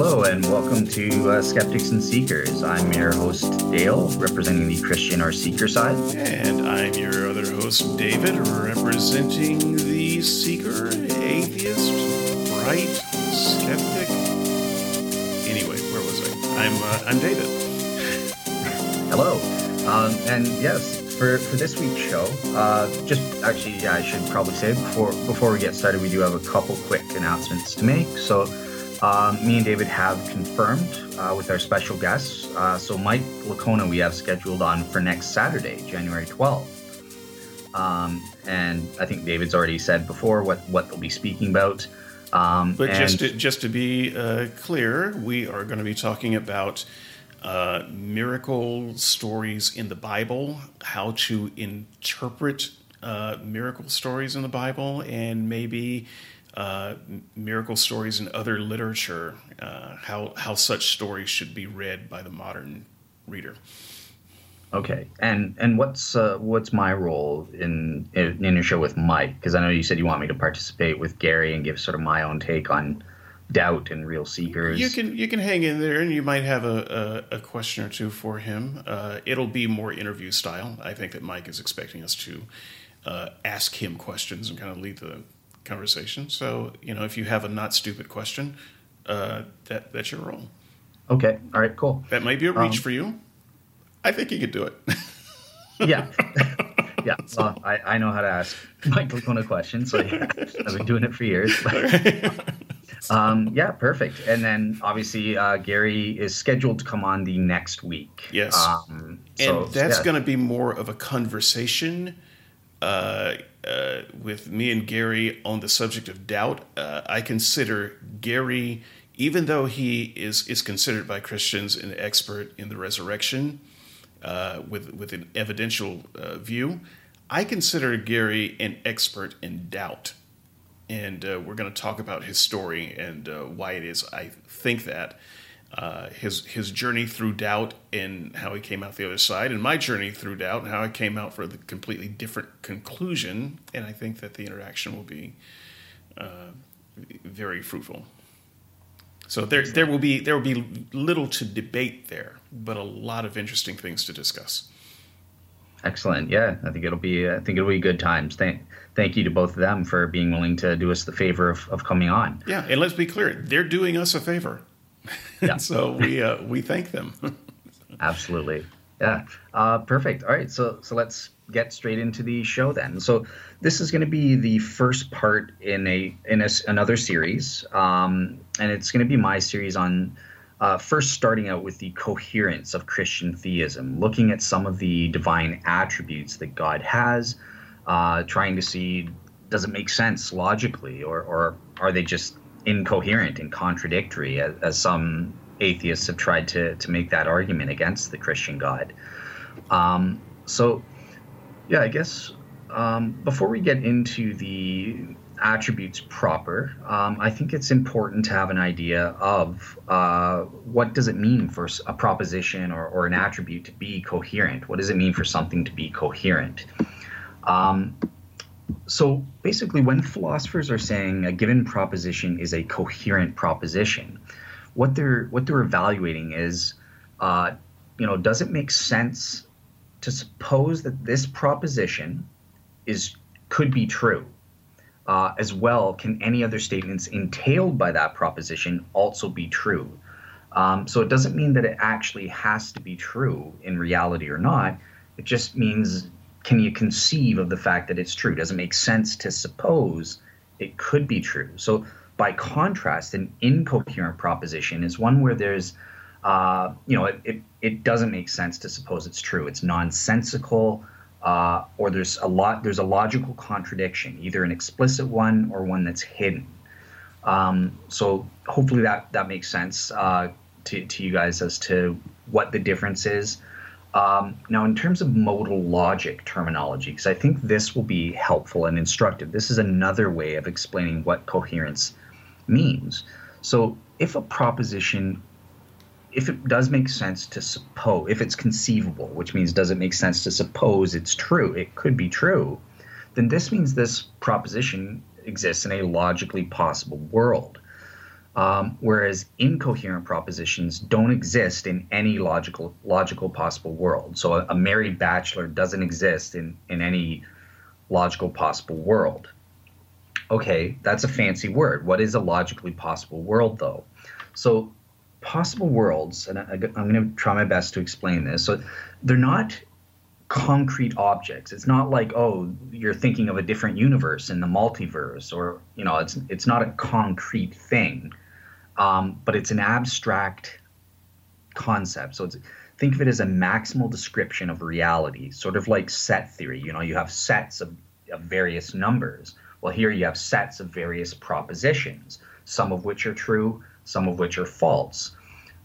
Hello, and welcome to uh, Skeptics and Seekers. I'm your host, Dale, representing the Christian or Seeker side. And I'm your other host, David, representing the Seeker, Atheist, Right, Skeptic. Anyway, where was I? I'm, uh, I'm David. Hello. Um, and yes, for, for this week's show, uh, just actually, yeah, I should probably say before before we get started, we do have a couple quick announcements to make. So, um, me and David have confirmed uh, with our special guests. Uh, so, Mike Licona, we have scheduled on for next Saturday, January 12th. Um, and I think David's already said before what, what they'll be speaking about. Um, But and- just to, just to be uh, clear, we are going to be talking about uh, miracle stories in the Bible, how to interpret uh, miracle stories in the Bible, and maybe uh, miracle stories and other literature, uh, how, how such stories should be read by the modern reader. Okay, and and what's uh, what's my role in in, in your show with Mike? Because I know you said you want me to participate with Gary and give sort of my own take on doubt and real seekers. You can you can hang in there, and you might have a, a, a question or two for him. Uh, it'll be more interview style. I think that Mike is expecting us to uh, ask him questions and kind of lead the conversation. So you know, if you have a not stupid question, uh, that that's your role. Okay, all right, cool. That might be a reach Um, for you. I think you could do it. Yeah, yeah. Well, I, I know how to ask Mike Licona questions, so yeah, I've been doing it for years. um, yeah, perfect. And then obviously uh, Gary is scheduled to come on the next week. Yes. um, so, and that's yeah. going to be more of a conversation uh, uh, with me and Gary on the subject of doubt. Uh, I consider Gary, even though he is is considered by Christians an expert in the resurrection, uh, with with an evidential uh, view, I consider Gary an expert in doubt. And uh, we're going to talk about his story and uh, why it is I think that uh, his his journey through doubt and how he came out the other side, and my journey through doubt and how I came out for the completely different conclusion. And I think that the interaction will be uh, very fruitful. So there there will be there will be little to debate there, but a lot of interesting things to discuss. Excellent. Yeah, I think it'll be. I think it'll be good times. Thank, thank you to both of them for being willing to do us the favor of, of coming on. Yeah, and let's be clear, they're doing us a favor. Yeah. so we uh, we thank them. Absolutely. Yeah. Uh, perfect. All right. So so let's get straight into the show then. So this is going to be the first part in a in a another series, um, and it's going to be my series on. Uh, first, starting out with the coherence of Christian theism, looking at some of the divine attributes that God has, uh, trying to see does it make sense logically, or, or are they just incoherent and contradictory, as, as some atheists have tried to, to make that argument against the Christian God. Um, so, yeah, I guess um, before we get into the attributes proper, um, I think it's important to have an idea of uh, what does it mean for a proposition or, or an attribute to be coherent? What does it mean for something to be coherent? Um, so basically, when philosophers are saying a given proposition is a coherent proposition, what they're what they're evaluating is, uh, you know, does it make sense to suppose that this proposition is could be true? Uh, as well, can any other statements entailed by that proposition also be true? Um, so it doesn't mean that it actually has to be true in reality or not. It just means can you conceive of the fact that it's true? Does it make sense to suppose it could be true? So, by contrast, an incoherent proposition is one where there's, uh, you know, it, it, it doesn't make sense to suppose it's true. It's nonsensical, uh, or there's a lot there's a logical contradiction, either an explicit one or one that's hidden. Um, so hopefully that that makes sense uh, to to you guys as to what the difference is. Um, now, in terms of modal logic terminology, because I think this will be helpful and instructive, this is another way of explaining what coherence means. So, if a proposition, if it does make sense to suppose, if it's conceivable, which means does it make sense to suppose it's true, it could be true, then this means this proposition exists in a logically possible world. Um, whereas incoherent propositions don't exist in any logical logical possible world. So a, a married bachelor doesn't exist in, in any logical possible world. Okay, that's a fancy word. What is a logically possible world, though? So, possible worlds, and I, am going to try my best to explain this. So, they're not concrete objects. It's not like, oh, you're thinking of a different universe in the multiverse, or you know, it's it's not a concrete thing, um, but it's an abstract concept. So, it's think of it as a maximal description of reality, sort of like set theory. You know, you have sets of, of various numbers. Well, here you have sets of various propositions, some of which are true, some of which are false.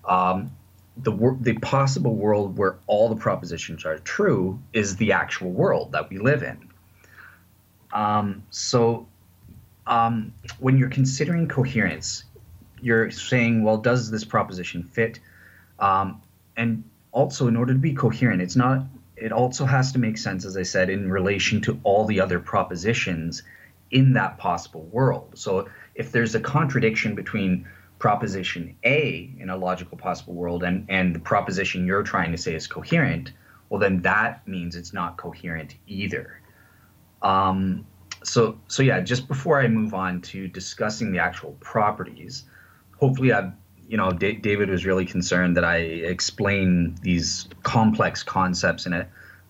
Um, the the possible world where all the propositions are true is the actual world that we live in. Um, so, um, when you're considering coherence, you're saying, well, does this proposition fit? Um, and also, in order to be coherent, it's not. It also has to make sense, as I said, in relation to all the other propositions in that possible world. So, if there's a contradiction between proposition A in a logical possible world and, and the proposition you're trying to say is coherent, well, then that means it's not coherent either. Um, so, so yeah, just before I move on to discussing the actual properties, hopefully I've you know, D- David was really concerned that I explain these complex concepts in an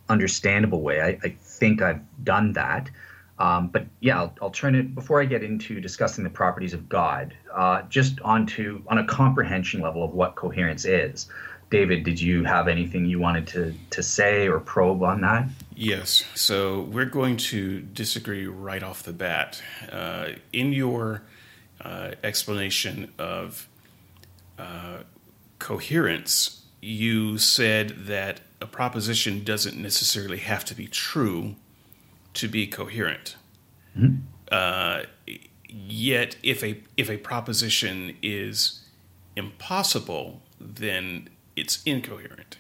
understandable way. I, I think I've done that. Um, but yeah, I'll, I'll, turn it before I get into discussing the properties of God, uh, just onto on a comprehension level of what coherence is. David, did you have anything you wanted to to say or probe on that? Yes. So we're going to disagree right off the bat. Uh, in your uh, explanation of uh, coherence, you said that a proposition doesn't necessarily have to be true to be coherent. Mm-hmm. Uh, yet, if a if a proposition is impossible, then it's incoherent.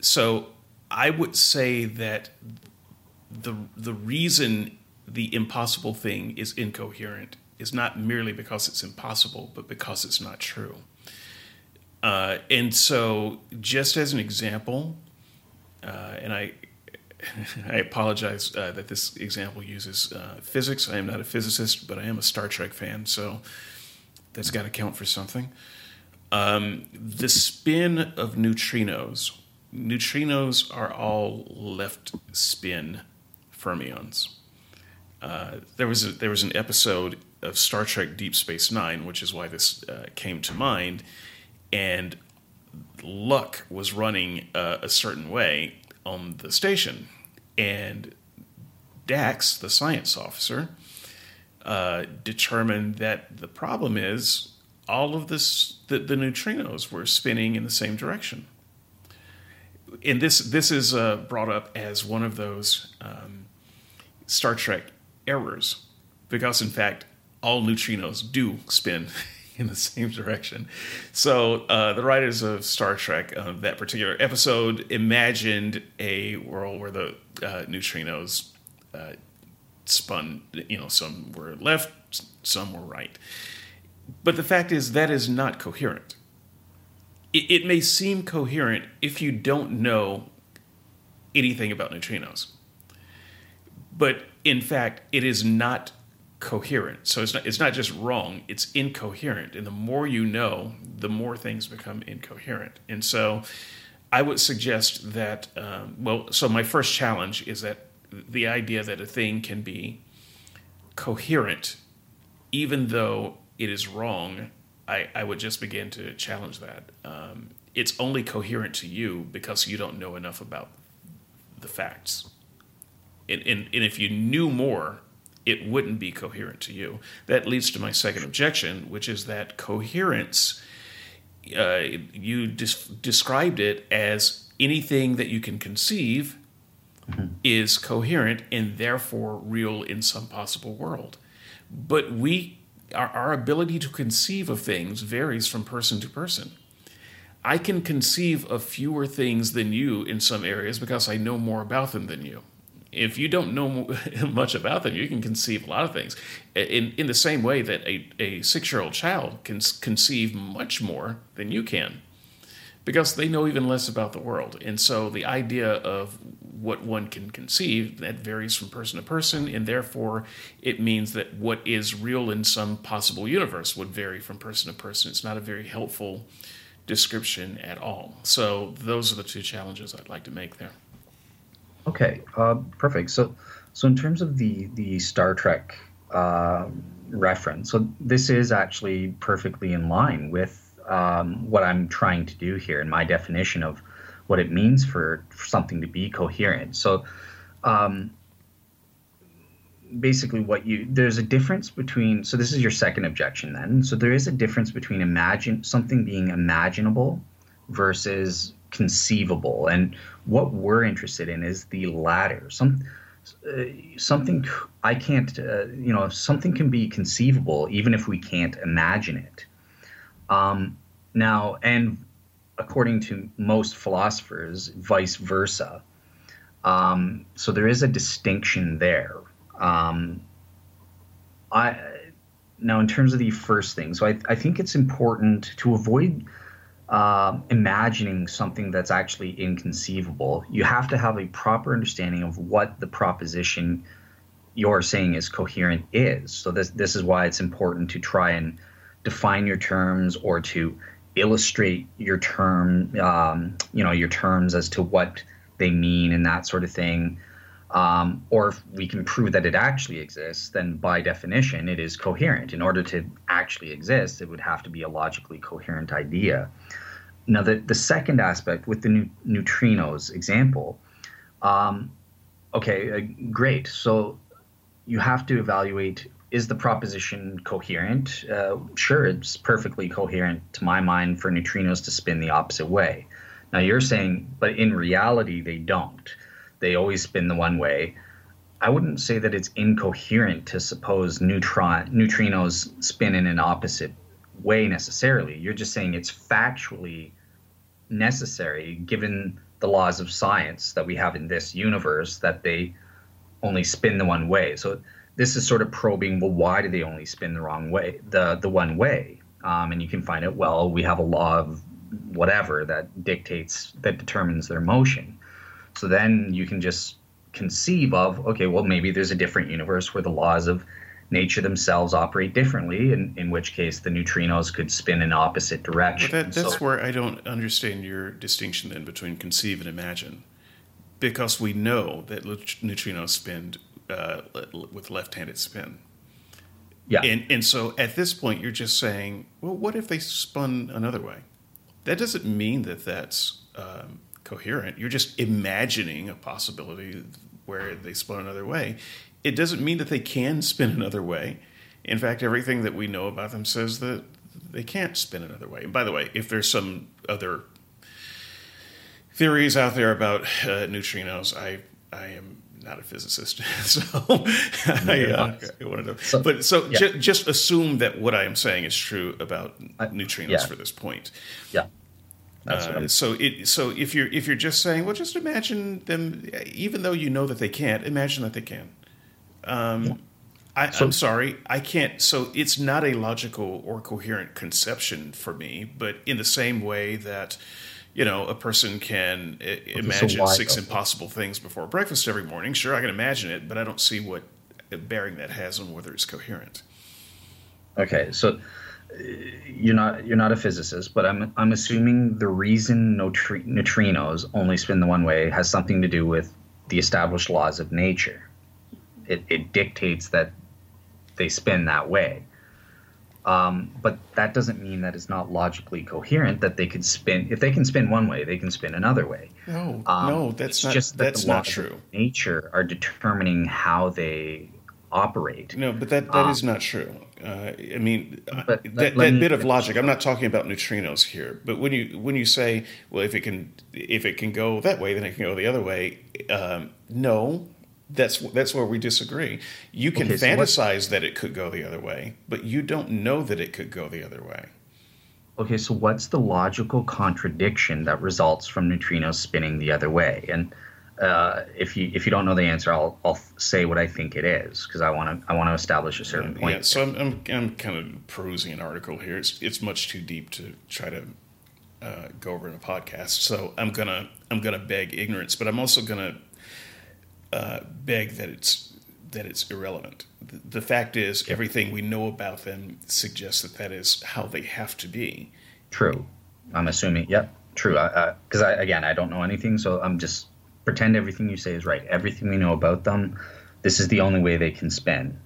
So, I would say that the the reason the impossible thing is incoherent is not merely because it's impossible, but because it's not true. Uh, and so, just as an example, uh, and I I apologize uh, that this example uses uh, physics. I am not a physicist, but I am a Star Trek fan, so that's got to count for something. Um, the spin of neutrinos. Neutrinos are all left spin fermions. Uh, there was a, there was an episode of Star Trek Deep Space Nine, which is why this uh, came to mind, and luck was running uh, a certain way on the station. And Dax, the science officer, uh, determined that the problem is all of this the, the neutrinos were spinning in the same direction. And this this is uh, brought up as one of those um, Star Trek errors, because in fact all neutrinos do spin in the same direction. So uh, the writers of Star Trek, uh, that particular episode, imagined a world where the uh, neutrinos uh, spun. You know, some were left, some were right. But the fact is that is not coherent. It, it may seem coherent if you don't know anything about neutrinos. But in fact, it is not coherent. So it's not it's not just wrong, it's incoherent. And the more you know, the more things become incoherent. And so I would suggest that um, well, so my first challenge is that the idea that a thing can be coherent even though it is wrong, I, I would just begin to challenge that. Um, it's only coherent to you because you don't know enough about the facts. And, and, and if you knew more, it wouldn't be coherent to you. That leads to my second objection, which is that coherence, uh, you dis- described it as anything that you can conceive mm-hmm. is coherent and therefore real in some possible world. But we, our, our ability to conceive of things varies from person to person. I can conceive of fewer things than you in some areas because I know more about them than you if you don't know much about them, you can conceive a lot of things. In, in the same way that a, a six year old child can conceive much more than you can because they know even less about the world. And so the idea of what one can conceive that varies from person to person, and therefore it means that what is real in some possible universe would vary from person to person. It's not a very helpful description at all. So those are the two challenges I'd like to make there. Okay, uh, perfect. So, so in terms of the the Star Trek uh, reference, so this is actually perfectly in line with um, what I'm trying to do here in my definition of what it means for, for something to be coherent. So, um, basically, what you there's a difference between. So this is your second objection then. So there is a difference between imagine something being imaginable versus conceivable. And what we're interested in is the latter. Some uh, something I can't, uh, you know, something can be conceivable even if we can't imagine it. Um, now, and according to most philosophers, vice versa. Um, so there is a distinction there. Um, I now, in terms of the first thing, so I, I think it's important to avoid uh, imagining something that's actually inconceivable, you have to have a proper understanding of what the proposition you're saying is coherent is. So this this is why it's important to try and define your terms or to illustrate your term, um, you know, your terms as to what they mean and that sort of thing. Um, or if we can prove that it actually exists, then by definition it is coherent. In order to actually exist, it would have to be a logically coherent idea. Now, the, the second aspect with the neutrinos example, um, okay, uh, great. So you have to evaluate is the proposition coherent? Uh, sure, it's perfectly coherent to my mind for neutrinos to spin the opposite way. Now you're saying, but in reality, they don't. They always spin the one way. I wouldn't say that it's incoherent to suppose neutron neutrinos spin in an opposite way necessarily. You're just saying it's factually necessary given the laws of science that we have in this universe that they only spin the one way. So this is sort of probing well why do they only spin the wrong way the the one way um, and you can find it well we have a law of whatever that dictates that determines their motion so then you can just conceive of okay well maybe there's a different universe where the laws of nature themselves operate differently, in, in which case the neutrinos could spin in opposite direction. That, that's so, where I don't understand your distinction then between conceive and imagine. Because we know that neutrinos spin uh, with left-handed spin. Yeah. And, and so at this point, you're just saying, well, what if they spun another way? That doesn't mean that that's um, coherent. You're just imagining a possibility where they spun another way. It doesn't mean that they can spin another way. In fact, everything that we know about them says that they can't spin another way. And by the way, if there's some other theories out there about uh, neutrinos, I I am not a physicist, so I, uh, I wanted to. So, but so yeah. ju- just assume that what I am saying is true about neutrinos yeah. for this point. Yeah. Uh, so it so if you're if you're just saying well just imagine them even though you know that they can't imagine that they can um, yeah. I, so, I'm sorry, I can't. So it's not a logical or coherent conception for me. But in the same way that, you know, a person can imagine so six impossible things before breakfast every morning. Sure, I can imagine it, but I don't see what bearing that has on whether it's coherent. Okay, so you're not you're not a physicist, but I'm I'm assuming the reason neutrinos only spin the one way has something to do with the established laws of nature it, it dictates that they spin that way. Um, but that doesn't mean that it's not logically coherent that they could spin. If they can spin one way, they can spin another way. No, um, no, that's not. Just that that's not true. Nature are determining how they operate. No, but that that um, is not true. Uh, I mean, uh, that, that me, bit of logic. I'm not talking about neutrinos here, but when you when you say, well, if it can if it can go that way, then it can go the other way. Um, no, that's that's where we disagree. You can okay, so fantasize that it could go the other way, but you don't know that it could go the other way. Okay, so what's the logical contradiction that results from neutrinos spinning the other way? And uh, if you if you don't know the answer, I'll I'll say what I think it is because I want to I want to establish a certain point. Yeah, so I'm, I'm I'm kind of perusing an article here. It's it's much too deep to try to uh, go over in a podcast. So I'm gonna I'm gonna beg ignorance, but I'm also gonna uh, beg that it's that it's irrelevant. The, the fact is, everything we know about them suggests that that is how they have to be. True. I'm assuming. Yep. True. Because I, I, again, I don't know anything, so I'm just pretend everything you say is right. Everything we know about them, this is the only way they can spin.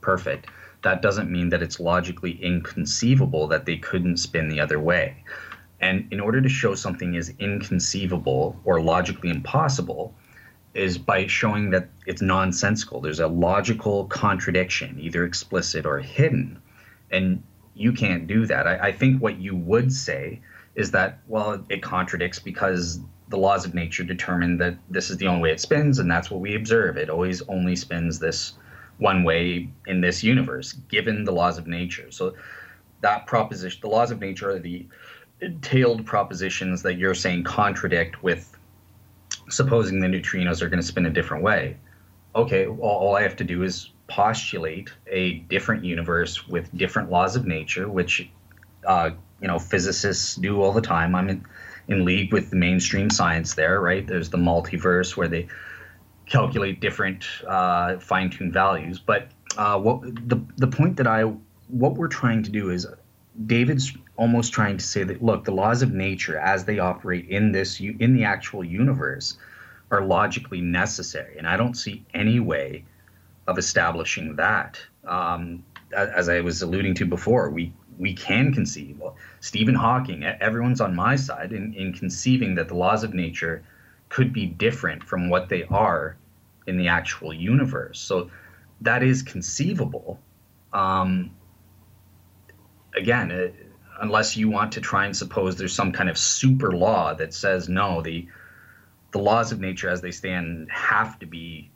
Perfect. That doesn't mean that it's logically inconceivable that they couldn't spin the other way. And in order to show something is inconceivable or logically impossible, is by showing that it's nonsensical. There's a logical contradiction, either explicit or hidden. And you can't do that. I, I, think what you would say is that, well, it contradicts because the laws of nature determine that this is the only way it spins, and that's what we observe. It always only spins this one way in this universe, given the laws of nature. So that proposition, the laws of nature are the entailed propositions that you're saying contradict with supposing the neutrinos are going to spin a different way. Okay, all, all I have to do is postulate a different universe with different laws of nature, which uh, you know physicists do all the time. I'm in, in league with the mainstream science there, right? There's the multiverse where they calculate different uh, fine-tuned values. But uh, what the the point that I what we're trying to do is David's almost trying to say that look, the laws of nature as they operate in this in the actual universe are logically necessary, and I don't see any way of establishing that. Um, as I was alluding to before, we we can conceive. Well, Stephen Hawking, everyone's on my side in, in conceiving that the laws of nature could be different from what they are in the actual universe. So that is conceivable. Um, again, it, unless you want to try and suppose there's some kind of super law that says no, the the laws of nature as they stand have to be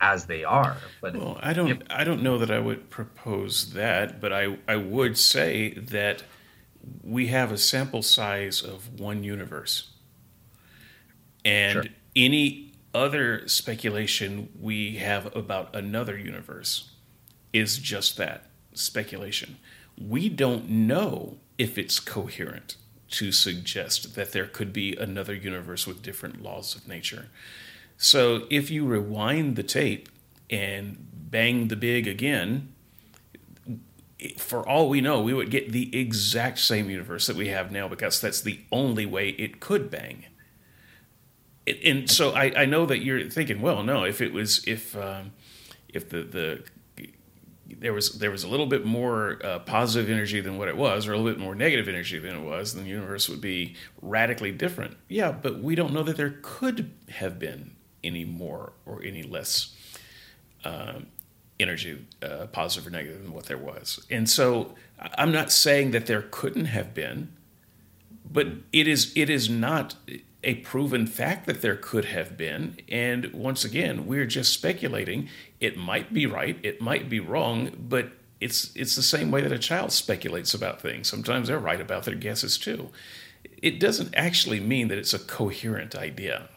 as they are. But well, I don't if, I don't know that I would propose that, but I I would say that we have a sample size of one universe. And sure. any other speculation we have about another universe is just that speculation we don't know if it's coherent to suggest that there could be another universe with different laws of nature. So if you rewind the tape and bang the big again, for all we know, we would get the exact same universe that we have now because that's the only way it could bang. And so I, I know that you're thinking, well, no, if it was if um, if the the there was there was a little bit more uh, positive energy than what it was, or a little bit more negative energy than it was, then the universe would be radically different. Yeah, but we don't know that there could have been any more or any less um, energy, uh, positive or negative, than what there was. And so, I'm not saying that there couldn't have been, but it is it is not a proven fact that there could have been. And once again, we're just speculating. It might be right, it might be wrong, but it's it's the same way that a child speculates about things. Sometimes they're right about their guesses too. It doesn't actually mean that it's a coherent idea.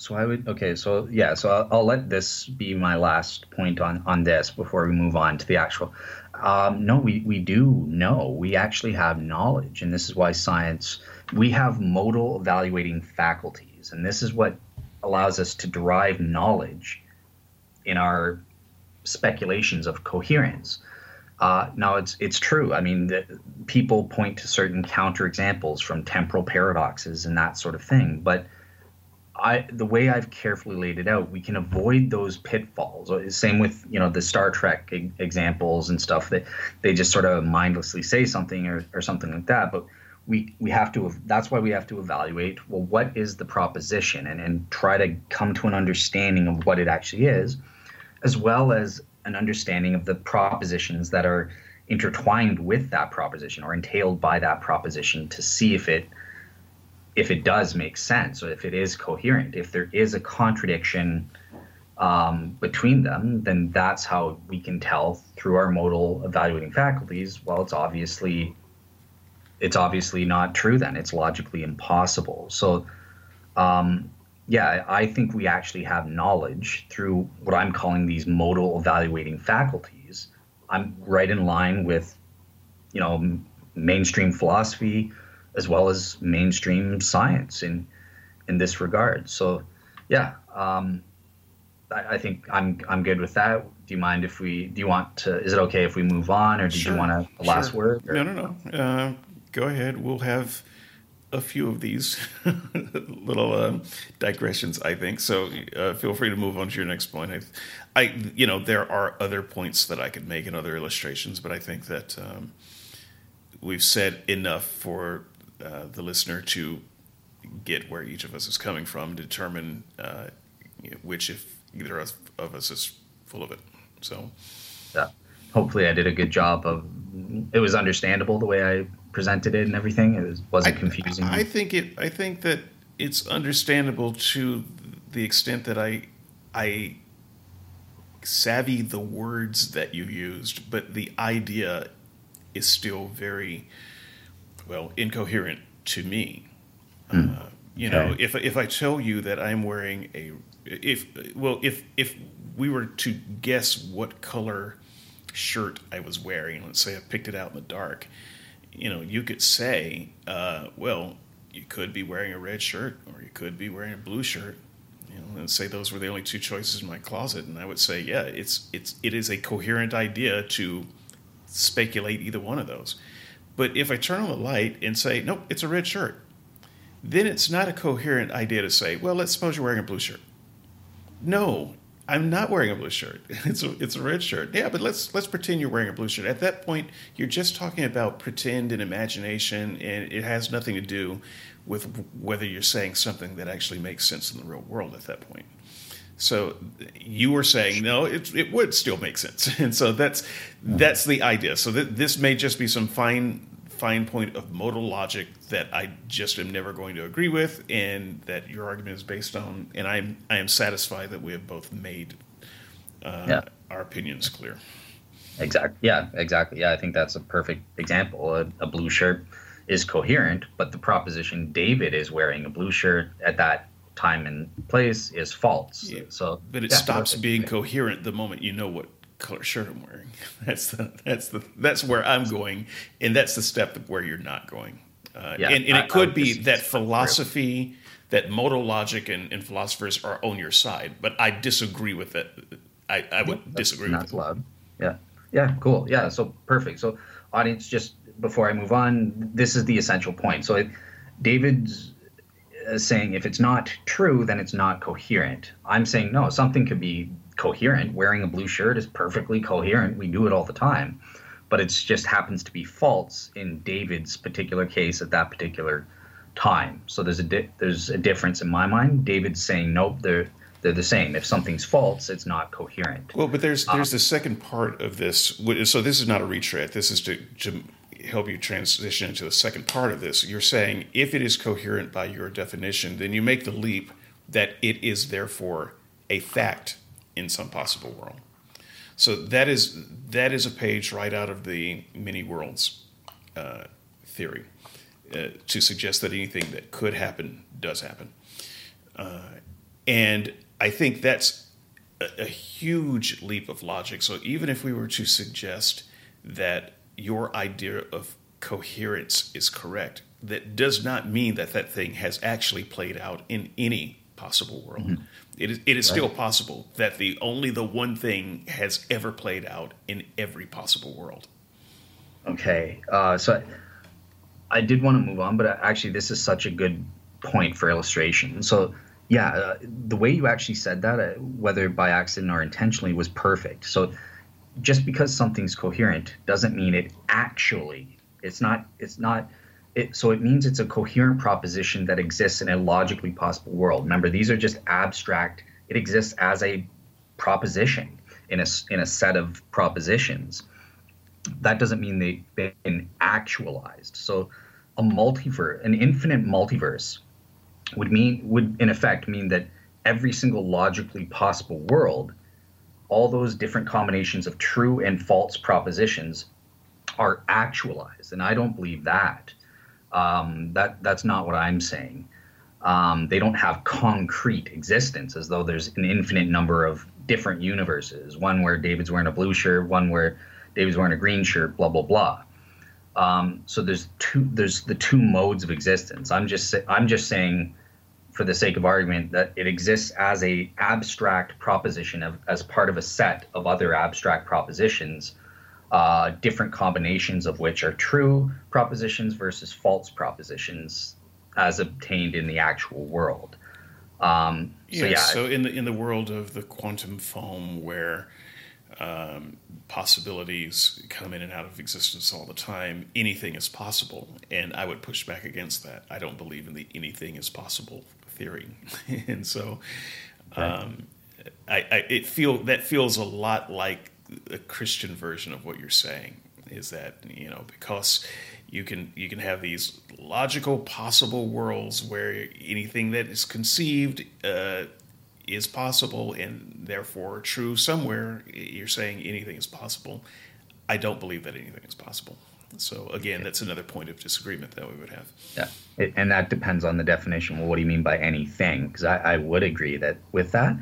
So I would okay. So yeah. So I'll, I'll let this be my last point on on this before we move on to the actual. Um, no, we we do know. We actually have knowledge, and this is why science we have modal evaluating faculties, and this is what allows us to derive knowledge in our speculations of coherence. Uh, now, it's it's true. I mean, the, people point to certain counterexamples from temporal paradoxes and that sort of thing, but I, the way I've carefully laid it out, we can avoid those pitfalls. Uh, same with you know the Star Trek examples and stuff that they just sort of mindlessly say something or, or something like that. But we we have to that's why we have to evaluate well what is the proposition and, and try to come to an understanding of what it actually is as well as an understanding of the propositions that are intertwined with that proposition or entailed by that proposition to see if it if it does make sense or if it is coherent if there is a contradiction um, between them then that's how we can tell through our modal evaluating faculties well it's obviously it's obviously not true then it's logically impossible so um, yeah, I think we actually have knowledge through what I'm calling these modal evaluating faculties. I'm right in line with, you know, mainstream philosophy as well as mainstream science in in this regard. So, yeah, um, I, I, think I'm I'm good with that. Do you mind if we? Do you want to? Is it okay if we move on, or do sure, you want a, a last sure. word? Or? No, no, no. Uh, go ahead. We'll have a few of these little uh, digressions, I think. So uh, feel free to move on to your next point. I, I, you know, there are other points that I could make and other illustrations, but I think that um, we've said enough for uh, the listener to get where each of us is coming from, determine uh, which, if either of us is full of it. So, yeah. Hopefully, I did a good job of. It was understandable the way I presented it and everything. It was, wasn't I, confusing. I think it. I think that it's understandable to the extent that I, I savvy the words that you used, but the idea is still very well incoherent to me. Mm. Uh, you okay. know, if if I tell you that I'm wearing a if well if if we were to guess what color shirt I was wearing, let's say I picked it out in the dark, you know, you could say, uh, well, you could be wearing a red shirt or you could be wearing a blue shirt. You know, and say those were the only two choices in my closet, and I would say, yeah, it's it's it is a coherent idea to speculate either one of those. But if I turn on the light and say, nope, it's a red shirt, then it's not a coherent idea to say, well, let's suppose you're wearing a blue shirt. No, I'm not wearing a blue shirt. It's a, it's a red shirt. Yeah, but let's let's pretend you're wearing a blue shirt. At that point, you're just talking about pretend and imagination, and it has nothing to do with whether you're saying something that actually makes sense in the real world at that point. So you were saying no, it, it would still make sense, and so that's that's the idea. So th- this may just be some fine fine point of modal logic that I just am never going to agree with, and that your argument is based on. And I'm I am satisfied that we have both made uh, yeah. our opinions clear. Exactly. Yeah. Exactly. Yeah. I think that's a perfect example. A, a blue shirt is coherent, but the proposition David is wearing a blue shirt at that time and place is false. Yeah, so, but it yeah, stops being coherent the moment you know what color shirt I'm wearing. That's the that's the that's where I'm going, and that's the step where you're not going. Uh, yeah, and, and I, it could be that philosophy, that modal logic, and, and, philosophers are on your side, but I disagree with it. I, I would yeah, disagree. That's loud. Yeah. Yeah. Cool. Yeah. So perfect. So audience, just before I move on, this is the essential point. So it, David's saying if it's not true, then it's not coherent. I'm saying no, something could be coherent. Wearing a blue shirt is perfectly coherent. We do it all the time. But it just happens to be false in David's particular case at that particular time. So there's a di- there's a difference in my mind. David's saying nope, they're they're the same. If something's false, it's not coherent. Well, but there's there's um, the second part of this. So this is not a retread. This is to, to help you transition into the second part of this. You're saying if it is coherent by your definition, then you make the leap that it is therefore a fact in some possible world. So that is that is a page right out of the many worlds uh, theory uh, to suggest that anything that could happen does happen, uh, and I think that's a, a huge leap of logic. So even if we were to suggest that your idea of coherence is correct, that does not mean that that thing has actually played out in any possible world. Mm-hmm. It is, it is right. still possible that the only the one thing has ever played out in every possible world. Okay, uh, so I, I, did want to move on, but actually, this is such a good point for illustration. So, yeah, uh, the way you actually said that, uh, whether by accident or intentionally, was perfect. So just because something's coherent doesn't mean it actually it's not it's not it, so it means it's a coherent proposition that exists in a logically possible world. Remember these are just abstract it exists as a proposition in a in a set of propositions. That doesn't mean they've been actualized. So a multiverse an infinite multiverse would mean would in effect mean that every single logically possible world all those different combinations of true and false propositions are actualized, and I don't believe that. Um, that that's not what I'm saying. Um, they don't have concrete existence, as though there's an infinite number of different universes. One where David's wearing a blue shirt, one where David's wearing a green shirt, blah blah blah. Um, so there's two there's the two modes of existence. I'm just I'm just saying, for the sake of argument, that it exists as a abstract proposition of, as part of a set of other abstract propositions, uh, different combinations of which are true propositions versus false propositions as obtained in the actual world. Um, so yeah, so in the in the world of the quantum foam, where um, possibilities come in and out of existence all the time. Anything is possible, and I would push back against that. I don't believe in the anything is possible theory, and so um, I, I, it feel that feels a lot like a Christian version of what you're saying. Is that you know because you can you can have these logical possible worlds where anything that is conceived uh, is possible and therefore true somewhere. You're saying anything is possible. I don't believe that anything is possible. So again, that's another point of disagreement that we would have. Yeah, and that depends on the definition. Well, what do you mean by anything? Because I, I, would agree that with that,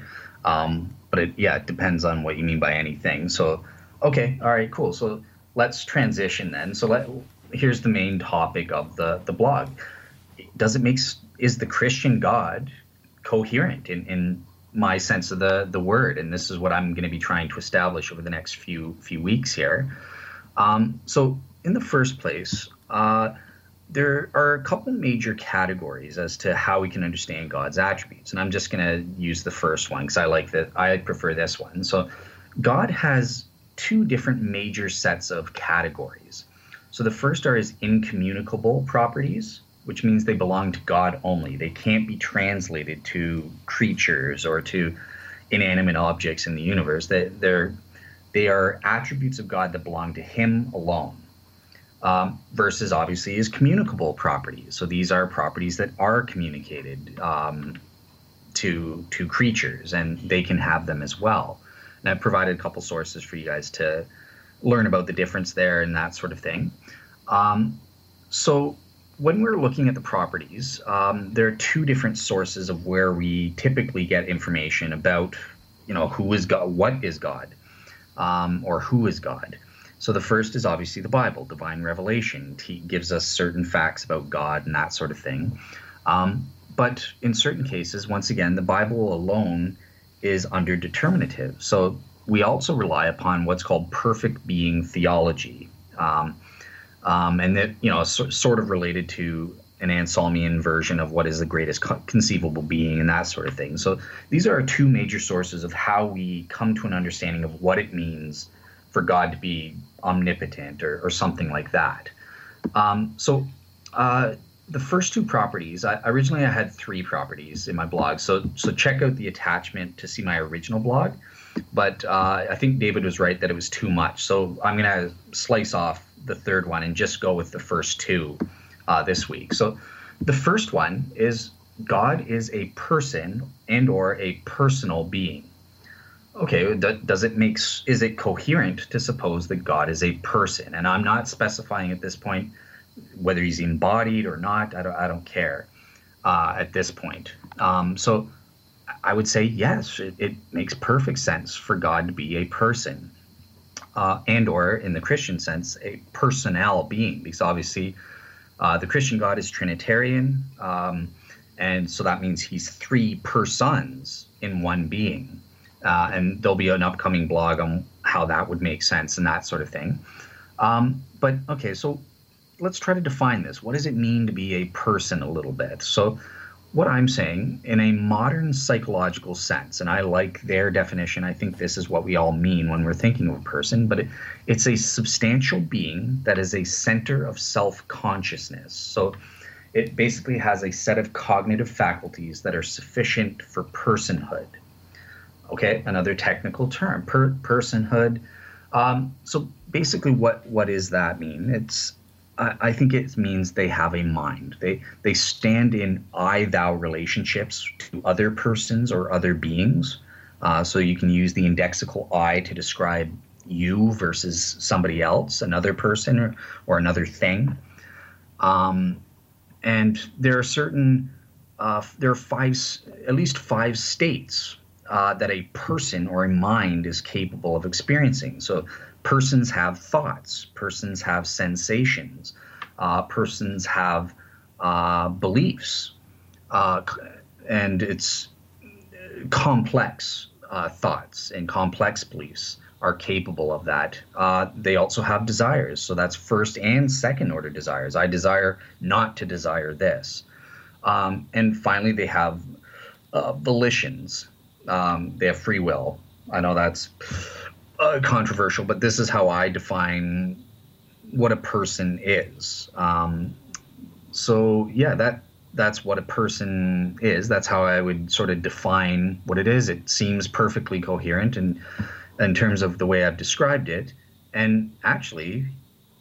um, but it, yeah, it depends on what you mean by anything. So, okay, all right, cool. So let's transition then. So let here's the main topic of the the blog. Does it make is the Christian God coherent in, in my sense of the the word, and this is what I'm going to be trying to establish over the next few few weeks here. Um, so, in the first place, uh, there are a couple major categories as to how we can understand God's attributes, and I'm just going to use the first one because I like that. I prefer this one. So, God has two different major sets of categories. So, the first are his incommunicable properties, which means they belong to God only. They can't be translated to creatures or to inanimate objects in the universe. They, they're, they are attributes of God that belong to Him alone. Um, versus obviously is communicable properties. So these are properties that are communicated um, to to creatures, and they can have them as well. And I've provided a couple sources for you guys to learn about the difference there and that sort of thing. Um, so when we're looking at the properties, um, there are two different sources of where we typically get information about, you know, who is God, what is God, um, or who is God. So the first is obviously the Bible, divine revelation. He gives us certain facts about God and that sort of thing. Um, but in certain cases, once again, the Bible alone is underdeterminative. So we also rely upon what's called perfect being theology. Um, um, and that you know so, sort of related to an Anselmian version of what is the greatest co- conceivable being and that sort of thing. So these are two major sources of how we come to an understanding of what it means for God to be omnipotent or, or something like that. Um, so uh, the first two properties, I, originally I had three properties in my blog. So so check out the attachment to see my original blog. But uh, I think David was right that it was too much. So I'm going to slice off the third one and just go with the first two uh, this week. So the first one is God is a person and or a personal being. Okay, does it make is it coherent to suppose that God is a person? And I'm not specifying at this point whether he's embodied or not. I don't I don't care uh, at this point. Um, so I would say yes, it, it makes perfect sense for God to be a person uh, and or in the Christian sense, a personnel being, because obviously uh, the Christian God is Trinitarian, um, and so that means he's three persons in one being. Uh, and there'll be an upcoming blog on how that would make sense and that sort of thing. Um, but okay, so let's try to define this. What does it mean to be a person a little bit? So what I'm saying in a modern psychological sense, and I like their definition. I think this is what we all mean when we're thinking of a person, but it, it's a substantial being that is a center of self consciousness. So it basically has a set of cognitive faculties that are sufficient for personhood. Okay, another technical term, per, personhood. Um, so basically, what what does that mean? It's I, think it means they have a mind. They they stand in I thou relationships to other persons or other beings. Uh, so you can use the indexical I to describe you versus somebody else, another person or, or another thing. Um, and there are certain uh, there are five, at least five states uh, that a person or a mind is capable of experiencing. So, persons have thoughts, persons have sensations, uh, persons have uh, beliefs, uh, and it's complex uh, thoughts and complex beliefs are capable of that. Uh, they also have desires. So that's first and second order desires. I desire not to desire this. Um, and finally, they have volitions. Um, they have free will. I know that's uh, controversial, but this is how I define what a person is. Um, so yeah, that that's what a person is. That's how I would sort of define what it is. It seems perfectly coherent and in terms of the way I've described it. And actually,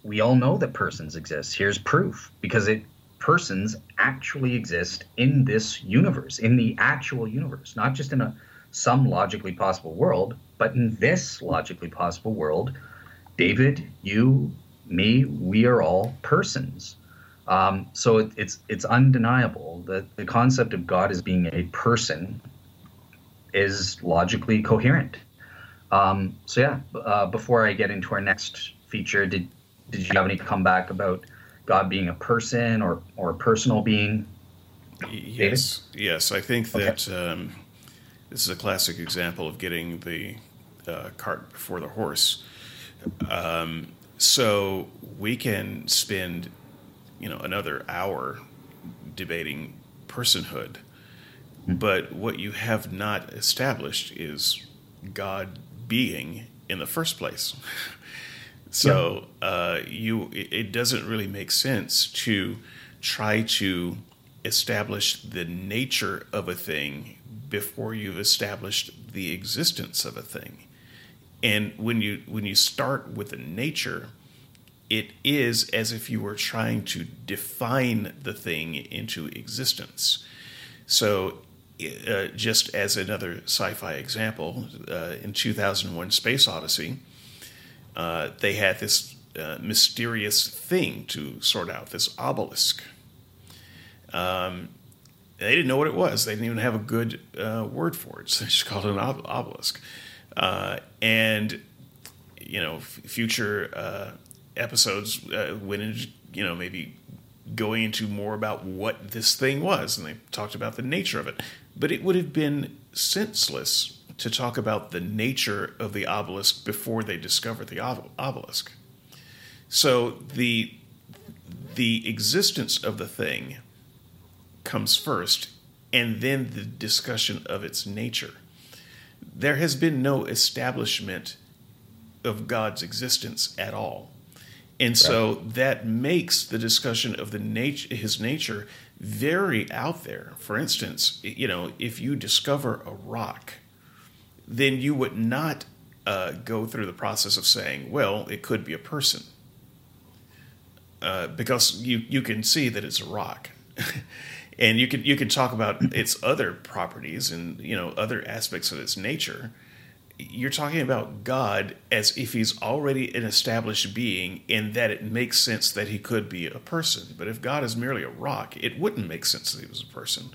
we all know that persons exist. Here's proof because it persons actually exist in this universe, in the actual universe, not just in a some logically possible world, but in this logically possible world. David, you, me, we are all persons. Um, so it, it's it's undeniable that the concept of God as being a person is logically coherent. Um, so yeah, uh, before I get into our next feature, did did you have any comeback about God being a person or or a personal being? Yes, David? yes. I think that okay. um, this is a classic example of getting the uh, cart before the horse. Um, so we can spend, you know, another hour debating personhood, hmm. but what you have not established is God being in the first place. so uh, you, it doesn't really make sense to try to establish the nature of a thing before you've established the existence of a thing. And when you when you start with the nature, it is as if you were trying to define the thing into existence. So uh, just as another sci-fi example, uh, in 2001: Space Odyssey, uh, they had this uh, mysterious thing to sort out, this obelisk. Um, they didn't know what it was. They didn't even have a good uh, word for it. So they just called it an ob- obelisk. Uh, and you know, f- future episodes went into you know maybe going into more about what this thing was, and they talked about the nature of it. But it would have been senseless to talk about the nature of the obelisk before they discovered the obelisk. So the the existence of the thing comes first, and then the discussion of its nature. There has been no establishment of God's existence at all. And right. so that makes the discussion of the nature his nature very out there. For instance, you know, if you discover a rock, then you would not uh, go through the process of saying, well, it could be a person. Uh, because you, you can see that it's a rock. and you can you can talk about its other properties and you know other aspects of its nature you're talking about God as if he's already an established being in that it makes sense that he could be a person. But if God is merely a rock, it wouldn't make sense that he was a person.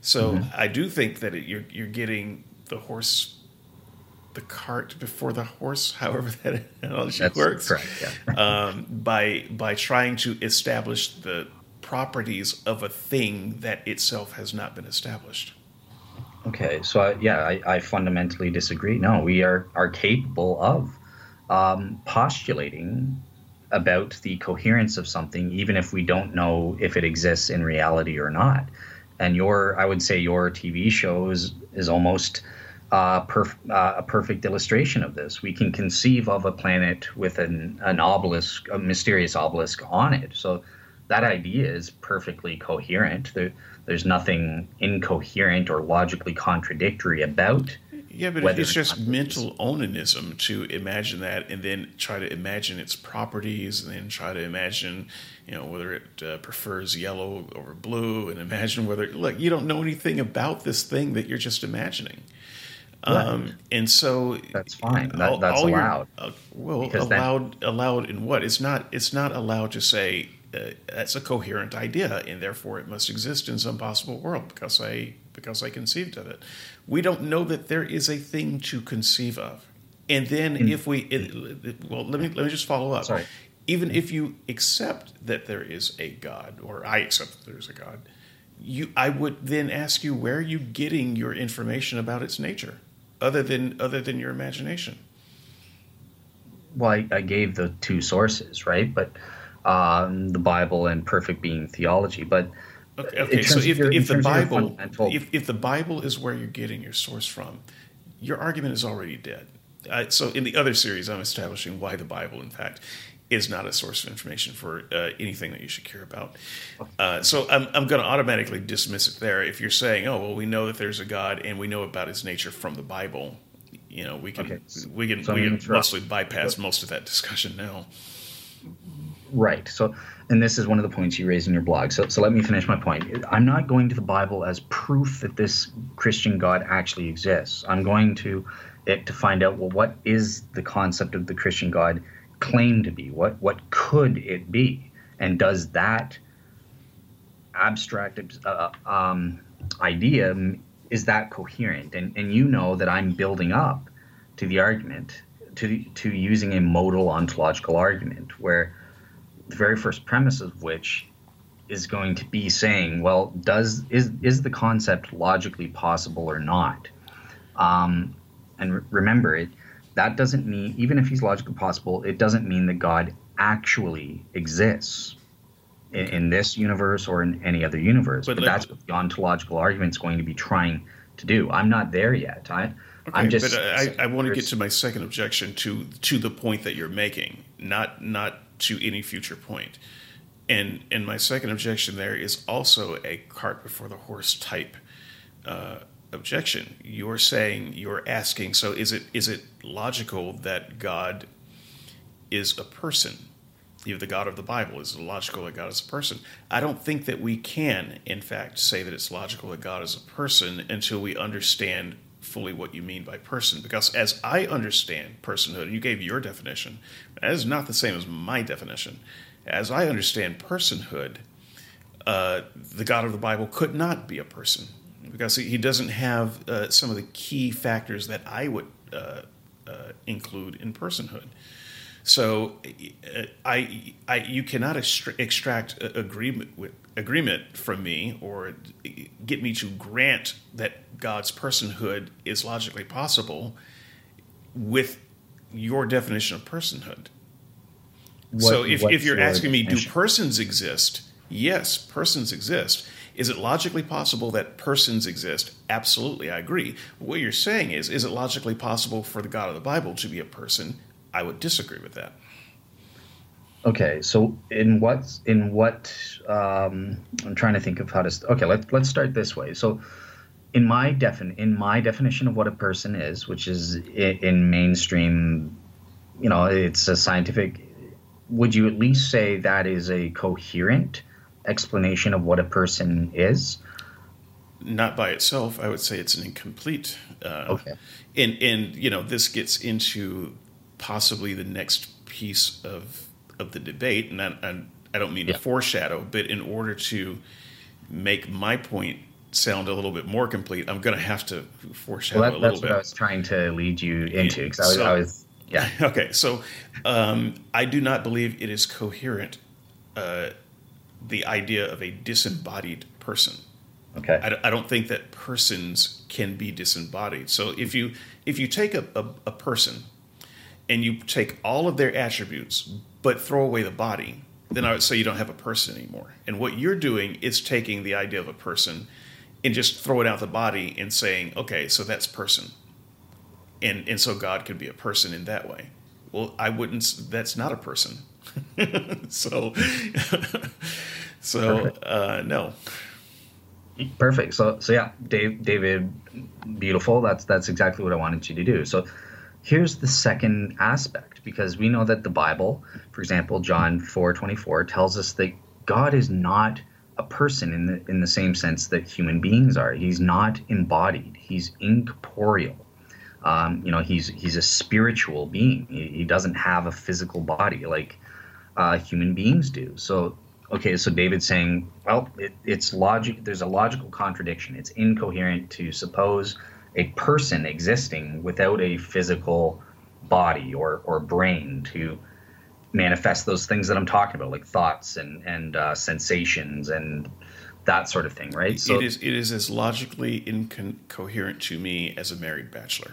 So mm-hmm. I do think that it, you're you're getting the horse, the cart before the horse, however that analogy That's works. Correct, yeah. um, by by trying to establish the properties of a thing that itself has not been established. Okay, so I, yeah, I, I, fundamentally disagree. No, we are are capable of um, postulating about the coherence of something, even if we don't know if it exists in reality or not. And your, I would say, your TV show is is almost uh, perf- uh, a perfect illustration of this. We can conceive of a planet with an an obelisk, a mysterious obelisk on it. So that idea is perfectly coherent. There, there's nothing incoherent or logically contradictory about. Yeah, but it's just mental onanism to imagine that and then try to imagine its properties and then try to imagine, you know, whether it uh, prefers yellow over blue and imagine whether, look, you don't know anything about this thing that you're just imagining. Right. Um, and so that's fine. That, that's all allowed. Uh, well, allowed, allowed in what? It's not. It's not allowed to say uh, that's a coherent idea, and therefore it must exist in some possible world because I because I conceived of it. We don't know that there is a thing to conceive of, and then in, if we it, well, let me let me just follow up. Sorry. Even if you accept that there is a God, or I accept that there is a God, you I would then ask you where are you getting your information about its nature, other than other than your imagination. Well, I, I gave the two sources, right? But um, the Bible and perfect being theology. But okay, okay. so if, your, if the Bible if, if the Bible is where you're getting your source from, your argument is already dead. Uh, so in the other series, I'm establishing why the Bible, in fact, is not a source of information for uh, anything that you should care about. Uh, so I'm, I'm going to automatically dismiss it there. If you're saying, oh well, we know that there's a God and we know about His nature from the Bible, you know, we can okay. we can so we can mostly bypass most of that discussion now. Right. So, and this is one of the points you raised in your blog. So, so let me finish my point. I'm not going to the Bible as proof that this Christian God actually exists. I'm going to it to find out well, what is the concept of the Christian God claimed to be? What what could it be? And does that abstract uh, um, idea is that coherent? And and you know that I'm building up to the argument to to using a modal ontological argument where the very first premise of which is going to be saying, well, does is is the concept logically possible or not? Um, and re- remember, it that doesn't mean even if he's logically possible, it doesn't mean that God actually exists in, in this universe or in any other universe. But, but that's what the ontological argument is going to be trying to do. I'm not there yet. I, Okay, I'm just. But I, I want to get to my second objection to to the point that you're making, not not to any future point. And and my second objection there is also a cart before the horse type uh, objection. You're saying you're asking. So is it is it logical that God is a person? You know, the God of the Bible is it logical that God is a person. I don't think that we can, in fact, say that it's logical that God is a person until we understand fully what you mean by person because as I understand personhood, and you gave your definition, that is not the same as my definition. As I understand personhood, uh, the God of the Bible could not be a person because he doesn't have uh, some of the key factors that I would uh, uh include in personhood. So uh, I, I, you cannot extract agreement with agreement from me or get me to grant that God's personhood is logically possible with your definition of personhood. What, so if, if you're asking me, do persons exist? Yes, persons exist. Is it logically possible that persons exist? Absolutely, I agree. What you're saying is, is it logically possible for the God of the Bible to be a person? I would disagree with that. Okay, so in what in what um, I'm trying to think of how to. Okay, let's let's start this way. So, in my defin in my definition of what a person is, which is in, in mainstream, you know, it's a scientific. Would you at least say that is a coherent explanation of what a person is? Not by itself. I would say it's an incomplete. Uh, okay. And and you know this gets into possibly the next piece of of the debate, and I, I don't mean yeah. to foreshadow, but in order to make my point sound a little bit more complete, I'm going to have to foreshadow well, that, a little bit. That's what I was trying to lead you into because I, was, so, I was yeah. Okay, so um, I do not believe it is coherent. Uh, the idea of a disembodied person. Okay. I, I, don't think that persons can be disembodied. So if you if you take a, a, a person and you take all of their attributes but throw away the body, then I would say you don't have a person anymore. And what you're doing is taking the idea of a person and just throwing out the body and saying, okay, so that's person. And and so God could be a person in that way. Well, I wouldn't that's not a person. so so uh, no. Perfect. So so yeah, Dave David beautiful. That's that's exactly what I wanted you to do. So here's the second aspect because we know that the bible for example john 4.24 tells us that god is not a person in the in the same sense that human beings are he's not embodied he's incorporeal um, you know he's he's a spiritual being he, he doesn't have a physical body like uh, human beings do so okay, so David's saying, well, it, it's logic. There's a logical contradiction. It's incoherent to suppose a person existing without a physical body or or brain to manifest those things that I'm talking about, like thoughts and and uh, sensations and that sort of thing, right? So it is it is as logically incoherent to me as a married bachelor.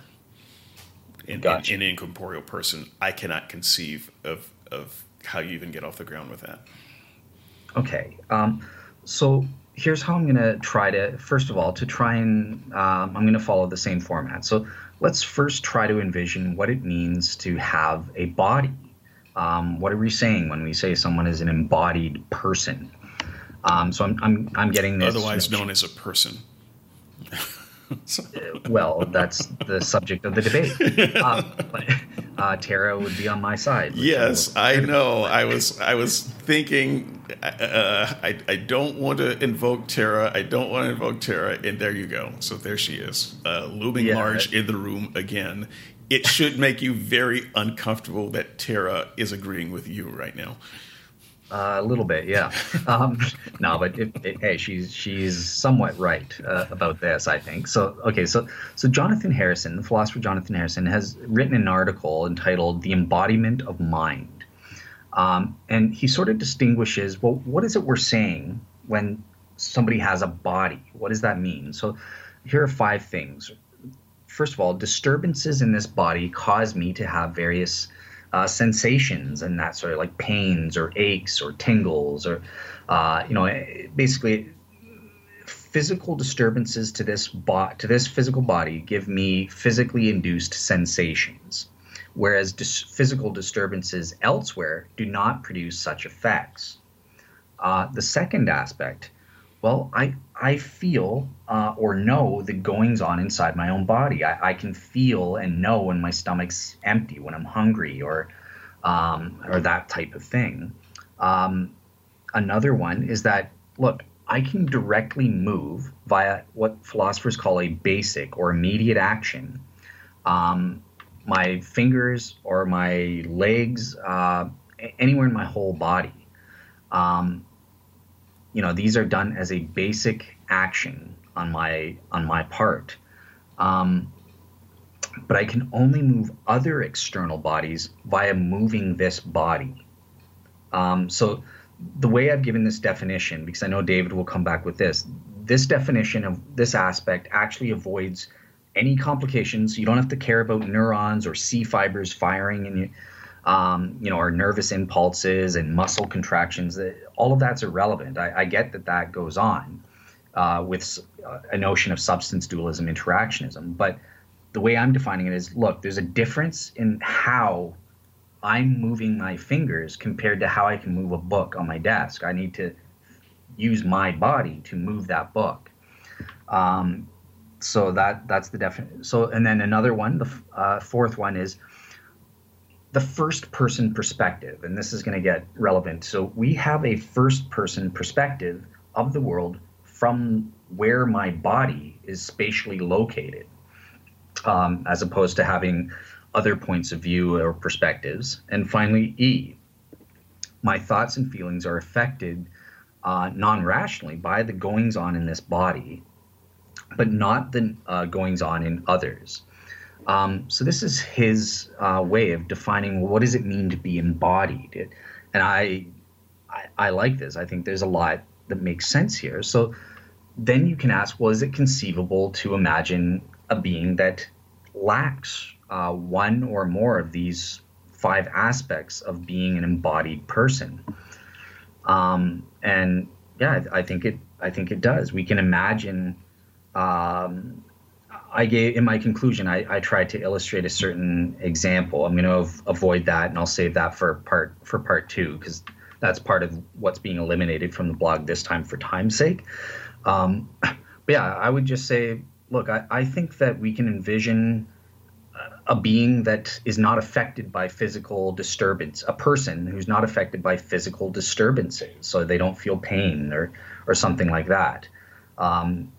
In, gotcha. in, an incorporeal person, I cannot conceive of of how you even get off the ground with that. Okay, um, so here's how I'm going to try to first of all to try and um, I'm going to follow the same format. So let's first try to envision what it means to have a body. Um, what are we saying when we say someone is an embodied person? Um, so I'm, I'm, I'm getting this. Otherwise known as a person. well, that's the subject of the debate. Um, but, uh, Tara would be on my side. Yes, I know. I was I was thinking. Uh, I I don't want to invoke Tara. I don't want to invoke Tara, and there you go. So there she is, uh, looming yeah, large in the room again. It should make you very uncomfortable that Tara is agreeing with you right now. Uh, a little bit, yeah. Um, no, but it, it, hey, she's she's somewhat right uh, about this, I think. So okay, so so Jonathan Harrison, the philosopher Jonathan Harrison, has written an article entitled "The Embodiment of Mind," um, and he sort of distinguishes well, what is it we're saying when somebody has a body? What does that mean? So here are five things. First of all, disturbances in this body cause me to have various uh, sensations and that sort of like pains or aches or tingles or uh, you know basically physical disturbances to this bo- to this physical body give me physically induced sensations whereas dis- physical disturbances elsewhere do not produce such effects. Uh, the second aspect well, I I feel uh, or know the goings on inside my own body. I, I can feel and know when my stomach's empty, when I'm hungry, or um, or that type of thing. Um, another one is that look, I can directly move via what philosophers call a basic or immediate action. Um, my fingers or my legs, uh, anywhere in my whole body. Um, you know these are done as a basic action on my on my part. Um, but i can only move other external bodies via moving this body. Um, so the way i've given this definition because i know david will come back with this this definition of this aspect actually avoids any complications. You don't have to care about neurons or c fibers firing in you um, you know, our nervous impulses and muscle contractions. All of that's irrelevant. I, I get that that goes on uh, with a notion of substance dualism, interactionism. But the way I'm defining it is look, there's a difference in how I'm moving my fingers compared to how I can move a book on my desk. I need to use my body to move that book. Um, so that that's the definition. So and then another one, the uh, fourth one is the first person perspective, and this is going to get relevant. So we have a first person perspective of the world from where my body is spatially located, um, as opposed to having other points of view or perspectives. And finally, E, my thoughts and feelings are affected uh, non rationally by the goings on in this body, but not the uh, goings on in others. Um, so this is his uh, way of defining what does it mean to be embodied, and I, I, I like this. I think there's a lot that makes sense here. So then you can ask, well, is it conceivable to imagine a being that lacks uh, one or more of these five aspects of being an embodied person? Um, and yeah, I think it. I think it does. We can imagine um, I gave in my conclusion, I, I tried to illustrate a certain example. I'm going to av- avoid that, and I'll save that for part for part two because that's part of what's being eliminated from the blog this time for time's sake. Um, but yeah, I would just say, look, I, I think that we can envision a being that is not affected by physical disturbance, a person who's not affected by physical disturbances, so they don't feel pain or or something like that. Um,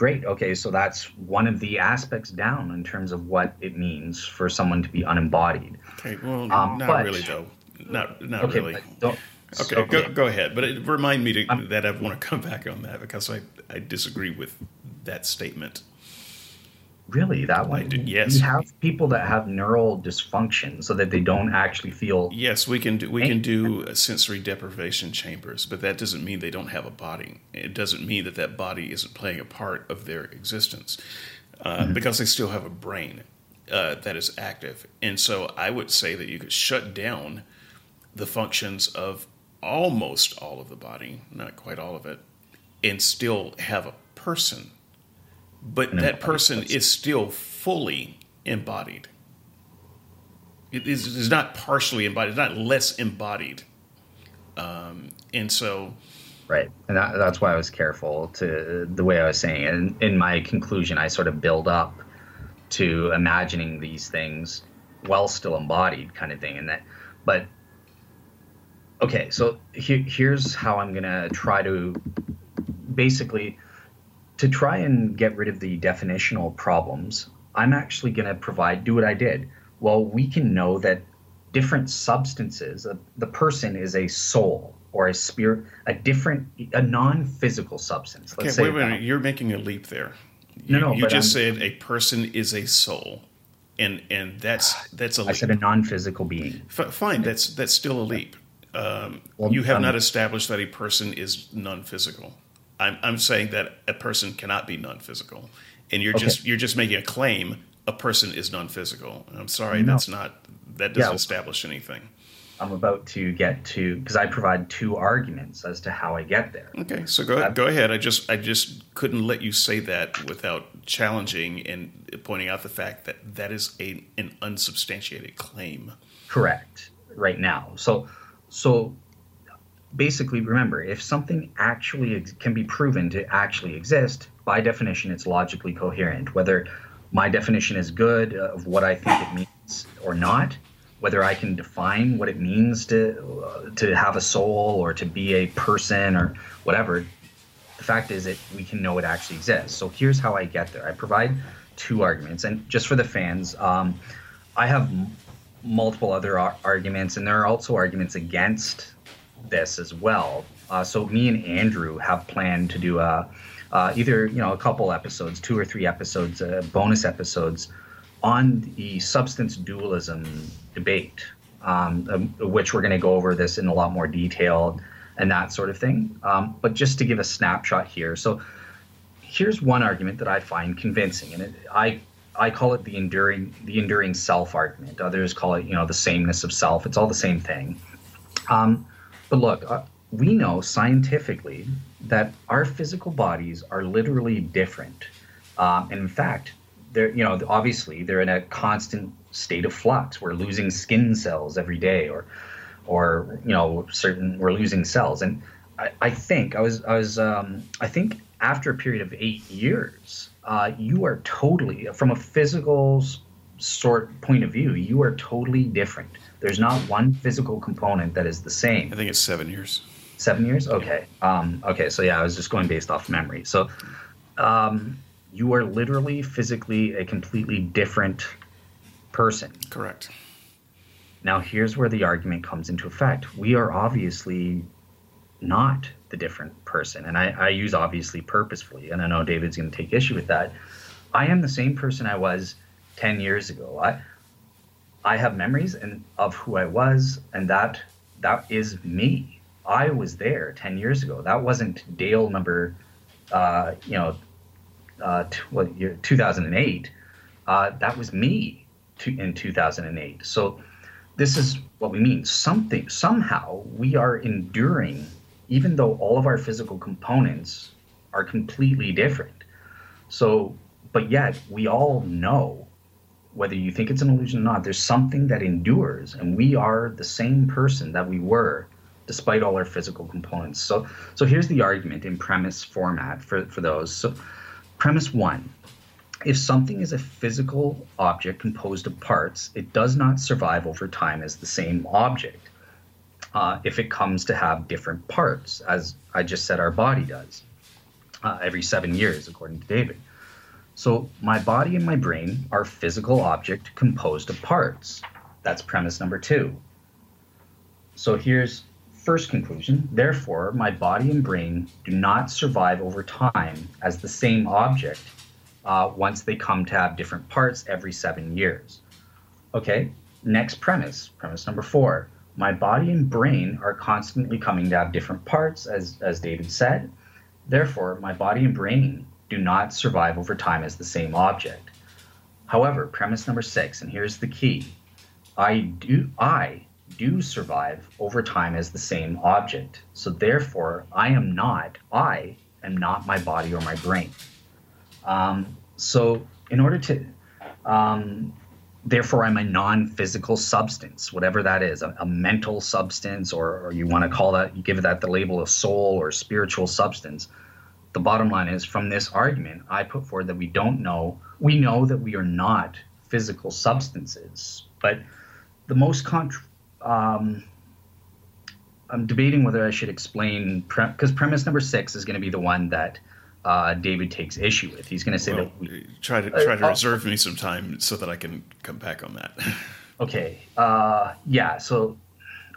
great. Okay, so that's one of the aspects down in terms of what it means for someone to be unembodied. Okay, well, um, not but, really though. Not not okay, really. Okay, okay. Go, go ahead. But it, remind me to, that I want to come back on that because I, I disagree with that statement. Really, that one? Do, yes. You have people that have neural dysfunction so that they don't actually feel. Yes, we can do we can do sensory deprivation chambers, but that doesn't mean they don't have a body. It doesn't mean that that body isn't playing a part of their existence, uh, mm-hmm. because they still have a brain uh, that is active. And so, I would say that you could shut down the functions of almost all of the body, not quite all of it, and still have a person but that person is still fully embodied. It is, not partially embodied, it's not less embodied. Um, and so. Right. And that, that's why I was careful to the way I was saying it. And in my conclusion, I sort of build up to imagining these things while still embodied kind of thing. And that, but okay, so he, here's how I'm going to try to basically to try and get rid of the definitional problems, I'm actually going to provide, do what I did. Well, we can know that different substances, uh, the person is a soul or a spirit, a different, a non physical substance. Let's okay, wait a minute. You're making a leap there. You, no, no. You just I'm, said a person is a soul. And, and that's that's a leap. I said a non-physical being. F- fine, that's that's still a leap. Um, well, you have um, not established that a person is non-physical. I'm, I'm saying that a person cannot be non-physical, and you're okay. just you're just making a claim a person is non-physical. I'm sorry, no. that's not that doesn't yeah. establish anything. I'm about to get to because I provide two arguments as to how I get there. Okay, so go ahead. Go ahead. I just I just couldn't let you say that without challenging and pointing out the fact that that is a an unsubstantiated claim. Correct. Right now, so so basically remember if something actually ex- can be proven to actually exist by definition it's logically coherent. Whether my definition is good of what i think it means or not whether i can define what it means to uh, to have a soul or to be a person or whatever the fact is that we can know it actually exists. So here's how i get there. I provide two arguments. And just for the fans um, i have m- multiple other ar- arguments and there are also arguments against this as well. Uh, so me and Andrew have planned to do a uh, either you know a couple episodes, two or three episodes, uh, bonus episodes on the substance dualism debate, um, um, which we're going to go over this in a lot more detail and that sort of thing. Um, but just to give a snapshot here, so here's one argument that I find convincing, and it, I I call it the enduring the enduring self argument. Others call it you know the sameness of self. It's all the same thing. Um, but look, uh, we know scientifically that our physical bodies are literally different. Um, in fact, they're you know obviously they're in a constant state of flux. We're losing skin cells every day, or or you know certain we're losing cells. And I, I think I was I was um, I think after a period of eight years, uh, you are totally from a physical sort point of view, you are totally different. There's not one physical component that is the same. I think it's seven years. Seven years? Okay. Um, okay. So yeah, I was just going based off memory. So um, you are literally physically a completely different person. Correct. Now here's where the argument comes into effect. We are obviously not the different person, and I, I use obviously purposefully, and I know David's going to take issue with that. I am the same person I was 10 years ago. I, I have memories and of who I was, and that that is me. I was there ten years ago. That wasn't Dale number, uh, you know, uh, t- what year? Two thousand and eight. Uh, that was me in two thousand and eight. So this is what we mean. Something somehow we are enduring, even though all of our physical components are completely different. So, but yet we all know whether you think it's an illusion or not, there's something that endures, and we are the same person that we were despite all our physical components. So, so here's the argument in premise format for, for those. So, premise one if something is a physical object composed of parts, it does not survive over time as the same object. Uh, if it comes to have different parts, as I just said, our body does uh, every seven years, according to David. So my body and my brain are physical object composed of parts. That's premise number two. So here's first conclusion, therefore, my body and brain do not survive over time as the same object uh, once they come to have different parts every seven years. Okay, next premise, premise number four. My body and brain are constantly coming to have different parts, as, as David said. Therefore, my body and brain do not survive over time as the same object. However, premise number six, and here's the key I do, I do survive over time as the same object. So therefore, I am not, I am not my body or my brain. Um, so in order to, um, therefore, I'm a non-physical substance, whatever that is, a, a mental substance, or, or you want to call that, you give that the label of soul or spiritual substance. The bottom line is, from this argument, I put forward that we don't know. We know that we are not physical substances, but the most um, I'm debating whether I should explain because pre- premise number six is going to be the one that uh, David takes issue with. He's going to say well, that we, try to try to uh, reserve me some time so that I can come back on that. okay. Uh, yeah. So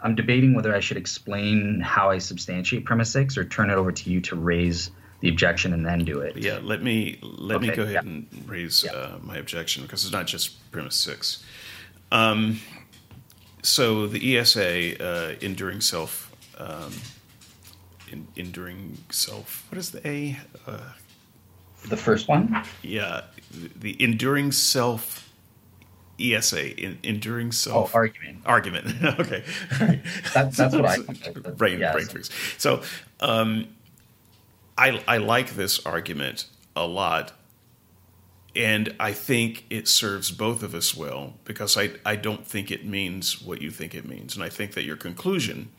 I'm debating whether I should explain how I substantiate premise six or turn it over to you to raise the objection and then do it. Yeah. Let me let okay, me go ahead yeah. and raise yeah. Uh, my objection because it's not just premise six. Um, so the ESA, uh, enduring self, um, in, enduring self. What is the A? Uh, the first one. Yeah, the, the enduring self. ESA, in, enduring self. Oh, argument. Argument. okay. that, that's what I. brain yes. brain freeze. So, um, I I like this argument a lot and I think it serves both of us well because I, I don't think it means what you think it means. And I think that your conclusion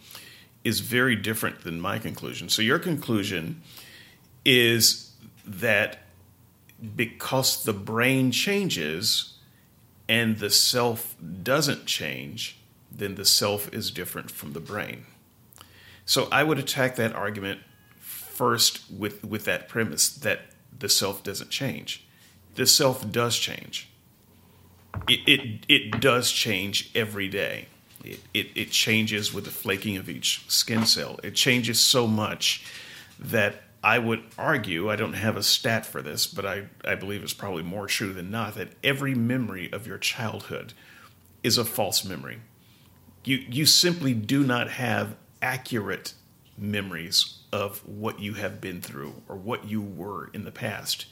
is very different than my conclusion. So, your conclusion is that because the brain changes and the self doesn't change, then the self is different from the brain. So, I would attack that argument first with, with that premise that the self doesn't change the self does change. It, it, it does change every day. It, it, it changes with the flaking of each skin cell. It changes so much that I would argue, I don't have a stat for this, but I, I believe it's probably more true than not, that every memory of your childhood is a false memory. You, you simply do not have accurate memories of what you have been through or what you were in the past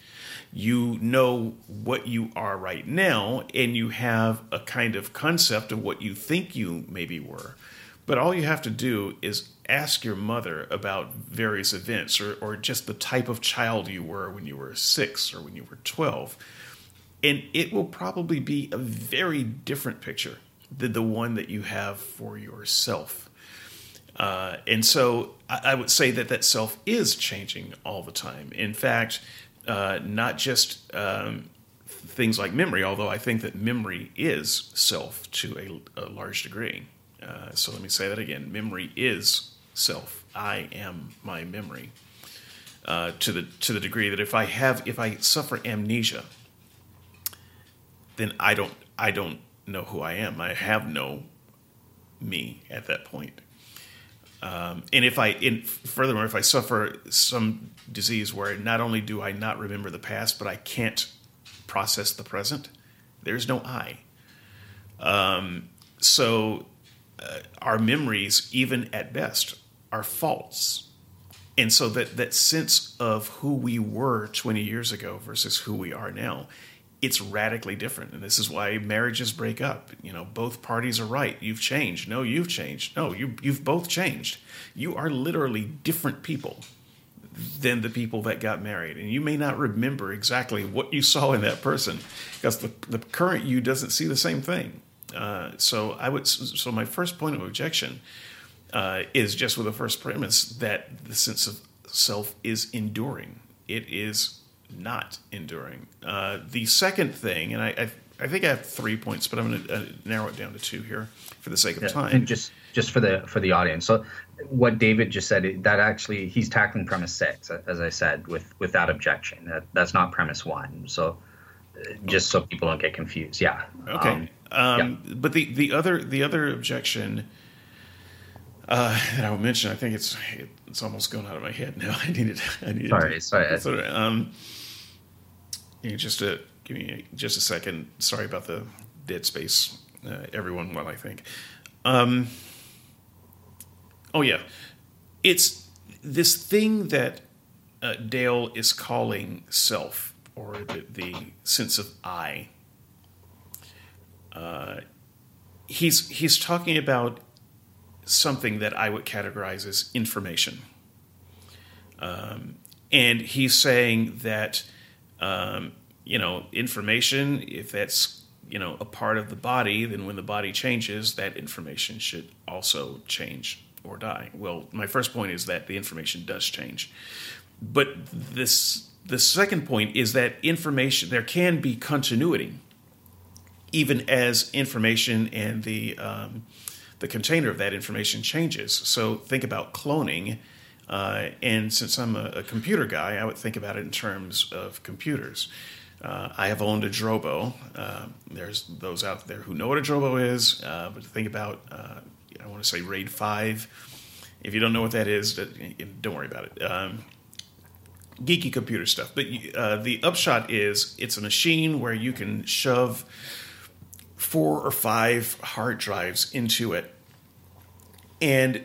you know what you are right now and you have a kind of concept of what you think you maybe were. But all you have to do is ask your mother about various events or, or just the type of child you were when you were six or when you were 12. And it will probably be a very different picture than the one that you have for yourself. Uh, and so I, I would say that that self is changing all the time. In fact, uh, not just um, things like memory, although I think that memory is self to a, a large degree. Uh, so let me say that again memory is self. I am my memory. Uh, to the to the degree that if I have if I suffer amnesia, then I don't I don't know who I am. I have no me at that point. Um, and if I, in, furthermore, if I suffer some disease where not only do I not remember the past, but I can't process the present, there's no I. Um, so uh, our memories, even at best, are false. And so that, that sense of who we were 20 years ago versus who we are now it's radically different. And this is why marriages break up. You know, both parties are right. You've changed. No, you've changed. No, you, you've both changed. You are literally different people than the people that got married. And you may not remember exactly what you saw in that person because the, the current you doesn't see the same thing. Uh, so I would, so my first point of objection uh, is just with the first premise that the sense of self is enduring. It is not enduring. Uh, the second thing, and I, I, I, think I have three points, but I'm going to uh, narrow it down to two here for the sake of yeah, time. And just just for the for the audience, so what David just said that actually he's tackling premise six, as I said, with with that objection. That, that's not premise one. So uh, just so people don't get confused, yeah. Okay. Um, um, yeah. But the the other the other objection uh, that I will mention. I think it's it's almost gone out of my head now. I needed. I needed. Sorry, to, sorry. Um, just a give me just a second. Sorry about the dead space, uh, everyone. While I think. Um, oh yeah, it's this thing that uh, Dale is calling self or the, the sense of I. Uh, he's he's talking about something that I would categorize as information. Um, and he's saying that, um, you know, information, if that's, you know, a part of the body, then when the body changes, that information should also change or die. Well, my first point is that the information does change. But this the second point is that information there can be continuity even as information and the um, the container of that information changes. So think about cloning. Uh, and since I'm a, a, computer guy, I would think about it in terms of computers. Uh, I have owned a Drobo. Uh, there's those out there who know what a Drobo is, uh, but think about, uh, I want to say RAID 5. If you don't know what that is, don't worry about it. Um, geeky computer stuff. But uh, the upshot is it's a machine where you can shove four or five hard drives into it and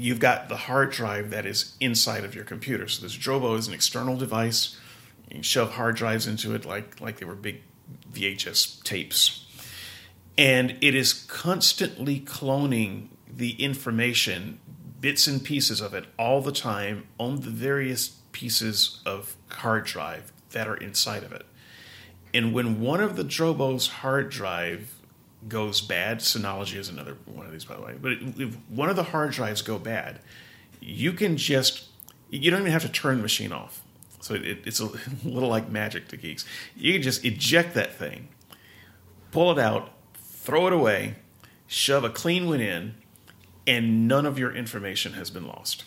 you've got the hard drive that is inside of your computer. So this Drobo is an external device. You can shove hard drives into it like like they were big VHS tapes, and it is constantly cloning the information, bits and pieces of it, all the time on the various pieces of hard drive that are inside of it. And when one of the Drobo's hard drive goes bad, Synology is another one of these, by the way. But if one of the hard drives go bad, you can just you don't even have to turn the machine off. So it, it's a little like magic to geeks. You can just eject that thing, pull it out, throw it away, shove a clean one in, and none of your information has been lost.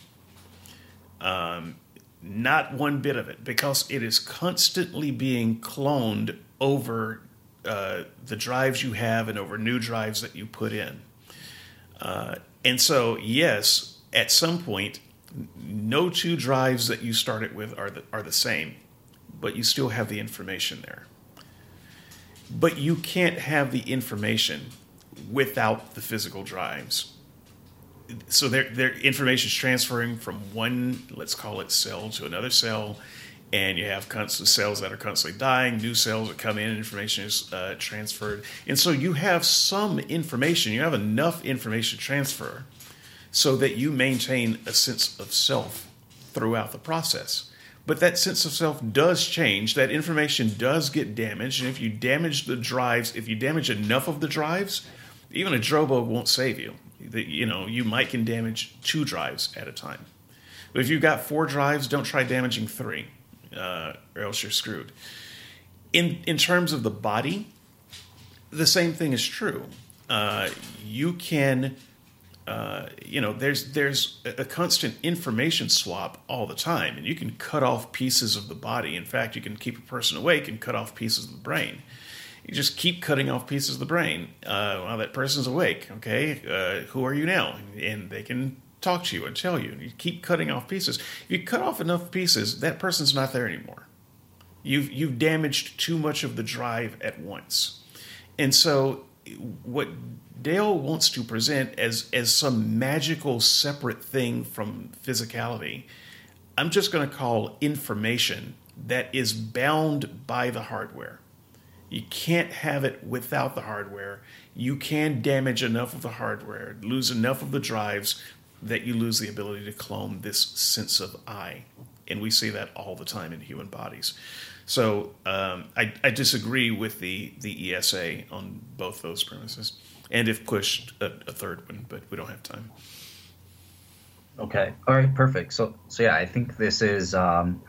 Um, not one bit of it, because it is constantly being cloned over uh, the drives you have and over new drives that you put in. Uh, and so, yes, at some point, no two drives that you started with are the, are the same, but you still have the information there. But you can't have the information without the physical drives. So their, their information is transferring from one, let's call it cell, to another cell, and you have constant cells that are constantly dying, new cells that come in, information is uh, transferred. And so you have some information, you have enough information transfer so that you maintain a sense of self throughout the process. But that sense of self does change, that information does get damaged, and if you damage the drives, if you damage enough of the drives, even a Drobo won't save you. You know, you might can damage two drives at a time. But if you've got four drives, don't try damaging three uh, or else you're screwed. In in terms of the body, the same thing is true. Uh, you can, uh, you know, there's there's a constant information swap all the time, and you can cut off pieces of the body. In fact, you can keep a person awake and cut off pieces of the brain. You just keep cutting off pieces of the brain uh, while that person's awake. Okay, uh, who are you now? And they can talk to you and tell you. And you keep cutting off pieces. If you cut off enough pieces, that person's not there anymore. You've you've damaged too much of the drive at once. And so what Dale wants to present as as some magical separate thing from physicality, I'm just going to call information that is bound by the hardware. You can't have it without the hardware. You can damage enough of the hardware, lose enough of the drives that you lose the ability to clone this sense of I. And we see that all the time in human bodies. So um, I, I, disagree with the, the ESA on both those premises. And if pushed, a, a third one, but we don't have time. Okay. All right. Perfect. So, so yeah, I think this is um,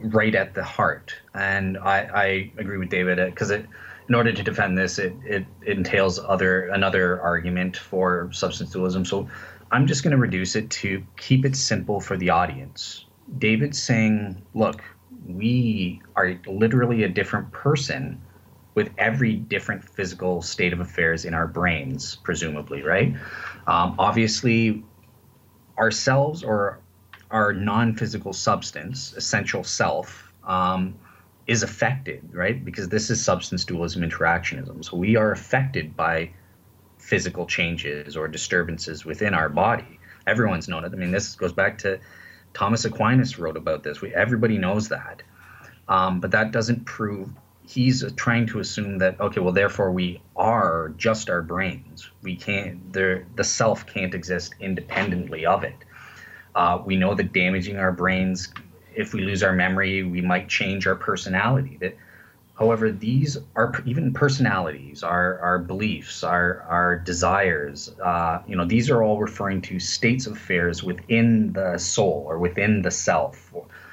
right at the heart, and I, I agree with David because it, in order to defend this, it, it entails other another argument for substance dualism. So I'm just going to reduce it to keep it simple for the audience. David's saying, look, we are literally a different person with every different physical state of affairs in our brains, presumably, right? Um, obviously, ourselves or our non physical substance, essential self, um, is affected, right? Because this is substance dualism interactionism. So we are affected by physical changes or disturbances within our body. Everyone's known it. I mean, this goes back to Thomas Aquinas wrote about this. We, everybody knows that. Um, but that doesn't prove he's trying to assume that okay well therefore we are just our brains we can't the self can't exist independently of it uh, we know that damaging our brains if we lose our memory we might change our personality that however these are even personalities our our beliefs our our desires uh, you know these are all referring to states of affairs within the soul or within the self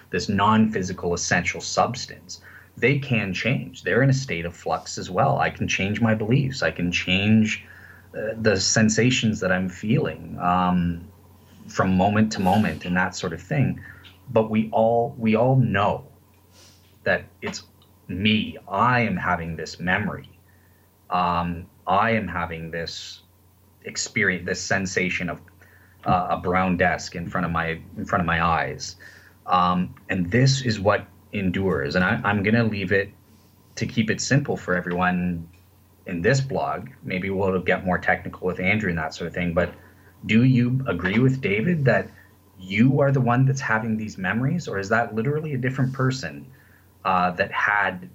this non-physical essential substance they can change. They're in a state of flux as well. I can change my beliefs. I can change uh, the sensations that I'm feeling um, from moment to moment and that sort of thing. But we all we all know that it's me. I am having this memory. Um, I am having this experience, this sensation of uh, a brown desk in front of my in front of my eyes. Um, and this is what endures. And I, I'm going to leave it to keep it simple for everyone in this blog. Maybe we'll get more technical with Andrew and that sort of thing. But do you agree with David that you are the one that's having these memories, or is that literally a different person uh, that had,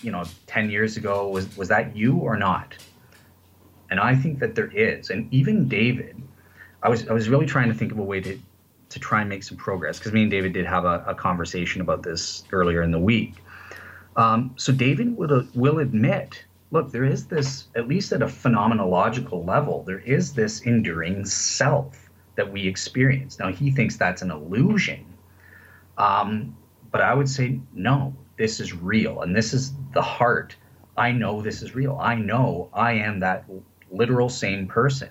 you know, ten years ago? Was was that you or not? And I think that there is, and even David. I was I was really trying to think of a way to to try and make some progress because me and David did have a, a, conversation about this earlier in the week. Um, so David will, will admit, look, there is this, at least at a phenomenological level, there is this enduring self that we experience. Now he thinks that's an illusion, um, but I would say no, this is real, and this is the heart. I know this is real. I know I am that literal same person,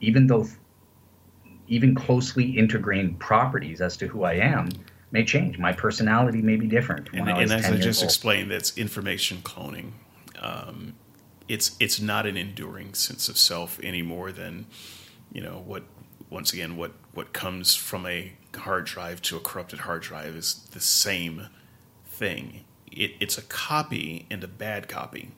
even though even closely integrated properties as to who I am may change. My personality may be different. And, and as I just old. explained, that's information cloning. Um, it's it's not an enduring sense of self any more than you know what. Once again, what what comes from a hard drive to a corrupted hard drive is the same thing. It, it's a copy and a bad copy.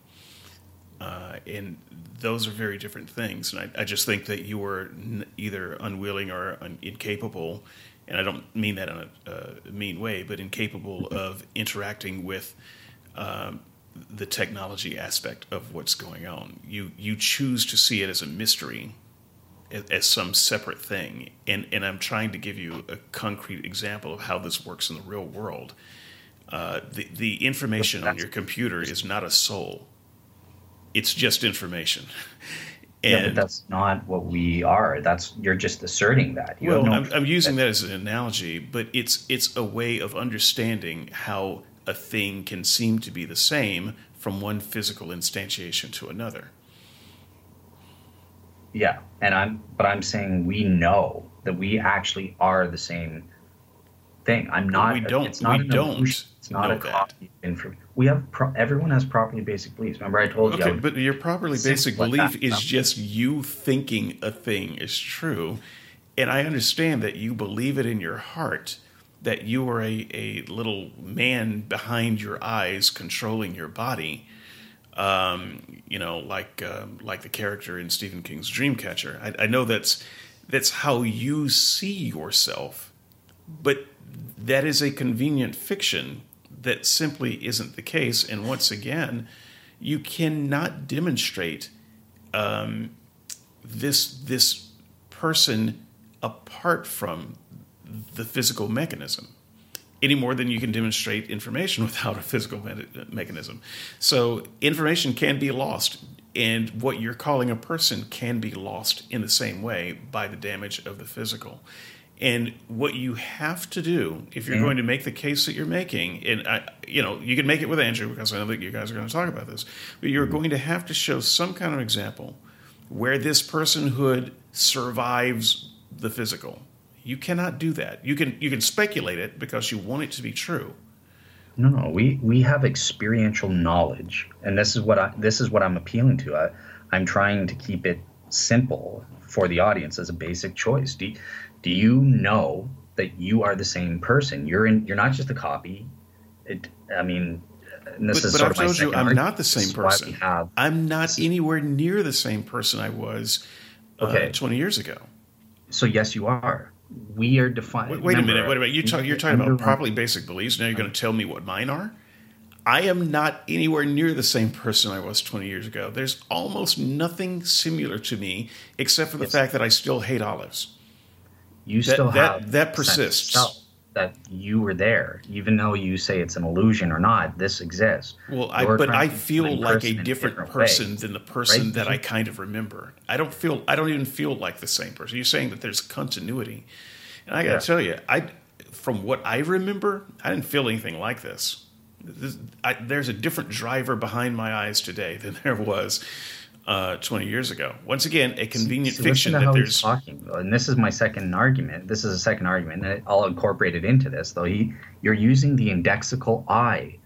Uh, and those are very different things. And I, I just think that you were n- either unwilling or un- incapable, and I don't mean that in a mean way, but incapable of interacting with um, the technology aspect of what's going on. You you choose to see it as a mystery, as, some separate thing. And and I'm trying to give you a concrete example of how this works in the real world. Uh, the the information on your computer is not a soul it's just information. And, yeah, but that's not what we are. That's you're just asserting that. You well, no I'm, I'm, using that as an analogy, but it's it's a way of understanding how a thing can seem to be the same from one physical instantiation to another. Yeah, and I'm but I'm saying we know that we actually are the same thing. I'm not. we don't. It's not we don't. Illusion. It's not a copy. We have pro- everyone has properly basic beliefs. Remember, I told okay, you. Okay, but your properly basic belief is just you thinking a thing is true, and I understand that you believe it in your heart that you are a, a little man behind your eyes controlling your body. Um, you know, like uh, like the character in Stephen King's Dreamcatcher. I, I know that's that's how you see yourself, but that is a convenient fiction that simply isn't the case. And once again, you cannot demonstrate um, this this person apart from the physical mechanism any more than you can demonstrate information without a physical me- mechanism. So information can be lost, and what you're calling a person can be lost in the same way by the damage of the physical. And what you have to do if you're mm-hmm. going to make the case that you're making, and I, you know, you can make it with Andrew because I know that you guys are going to talk about this, but you're mm-hmm. going to have to show some kind of example where this personhood survives the physical. You cannot do that. You can you can speculate it because you want it to be true, No, no, we we have experiential knowledge, and this is what I this is what I'm appealing to. I, I'm trying to keep it simple for the audience as a basic choice. Do do you know that you are the same person? You're in. You're not just a copy. It. I mean, and this but, is but sort I've of told you I'm argument. not the same person. have- I'm not anywhere near the same person I was uh, 20 years ago. so yes, you are. We are defined. Wait, wait a minute. Wait a minute. You talk, you're talking about properly basic beliefs. Now you're going to uh-huh. tell me what mine are? I am not anywhere near the same person I was 20 years ago. There's almost nothing similar to me except for the Yes. fact that I still hate olives. You That- still that- have that a sense of persists. That you were there, even though you say it's an illusion or not. This exists. Well, I, but I feel like a different way. person than the person right? that I kind of remember. I don't feel. I don't even feel like the same person. You're saying that there's continuity, and I got to Yeah. tell you, I, from what I remember, I didn't feel anything like this. this I, there's a different driver behind my eyes today than there was uh, 20 years ago. Once again, a convenient See, fiction to that there's. talking, and this is my second argument. This is a second argument, and I'll incorporate it into this. Though he, you're using the indexical I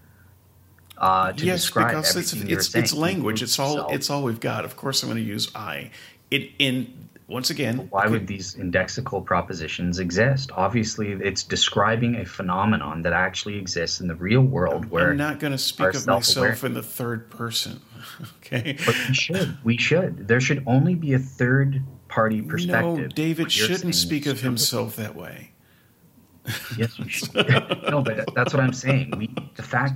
uh, to yes, describe because it's it's, it's language. It's all it's all we've got. Of course, I'm going to use I. It in once again. Why would these indexical propositions exist? Obviously, it's describing a phenomenon that actually exists in the real world, where I'm not going to speak of myself in the third person. okay. But we should. We should. There should only be a third party perspective. No, David shouldn't speak of himself that way. Yes, we should. no, but that's what I'm saying. We, the fact,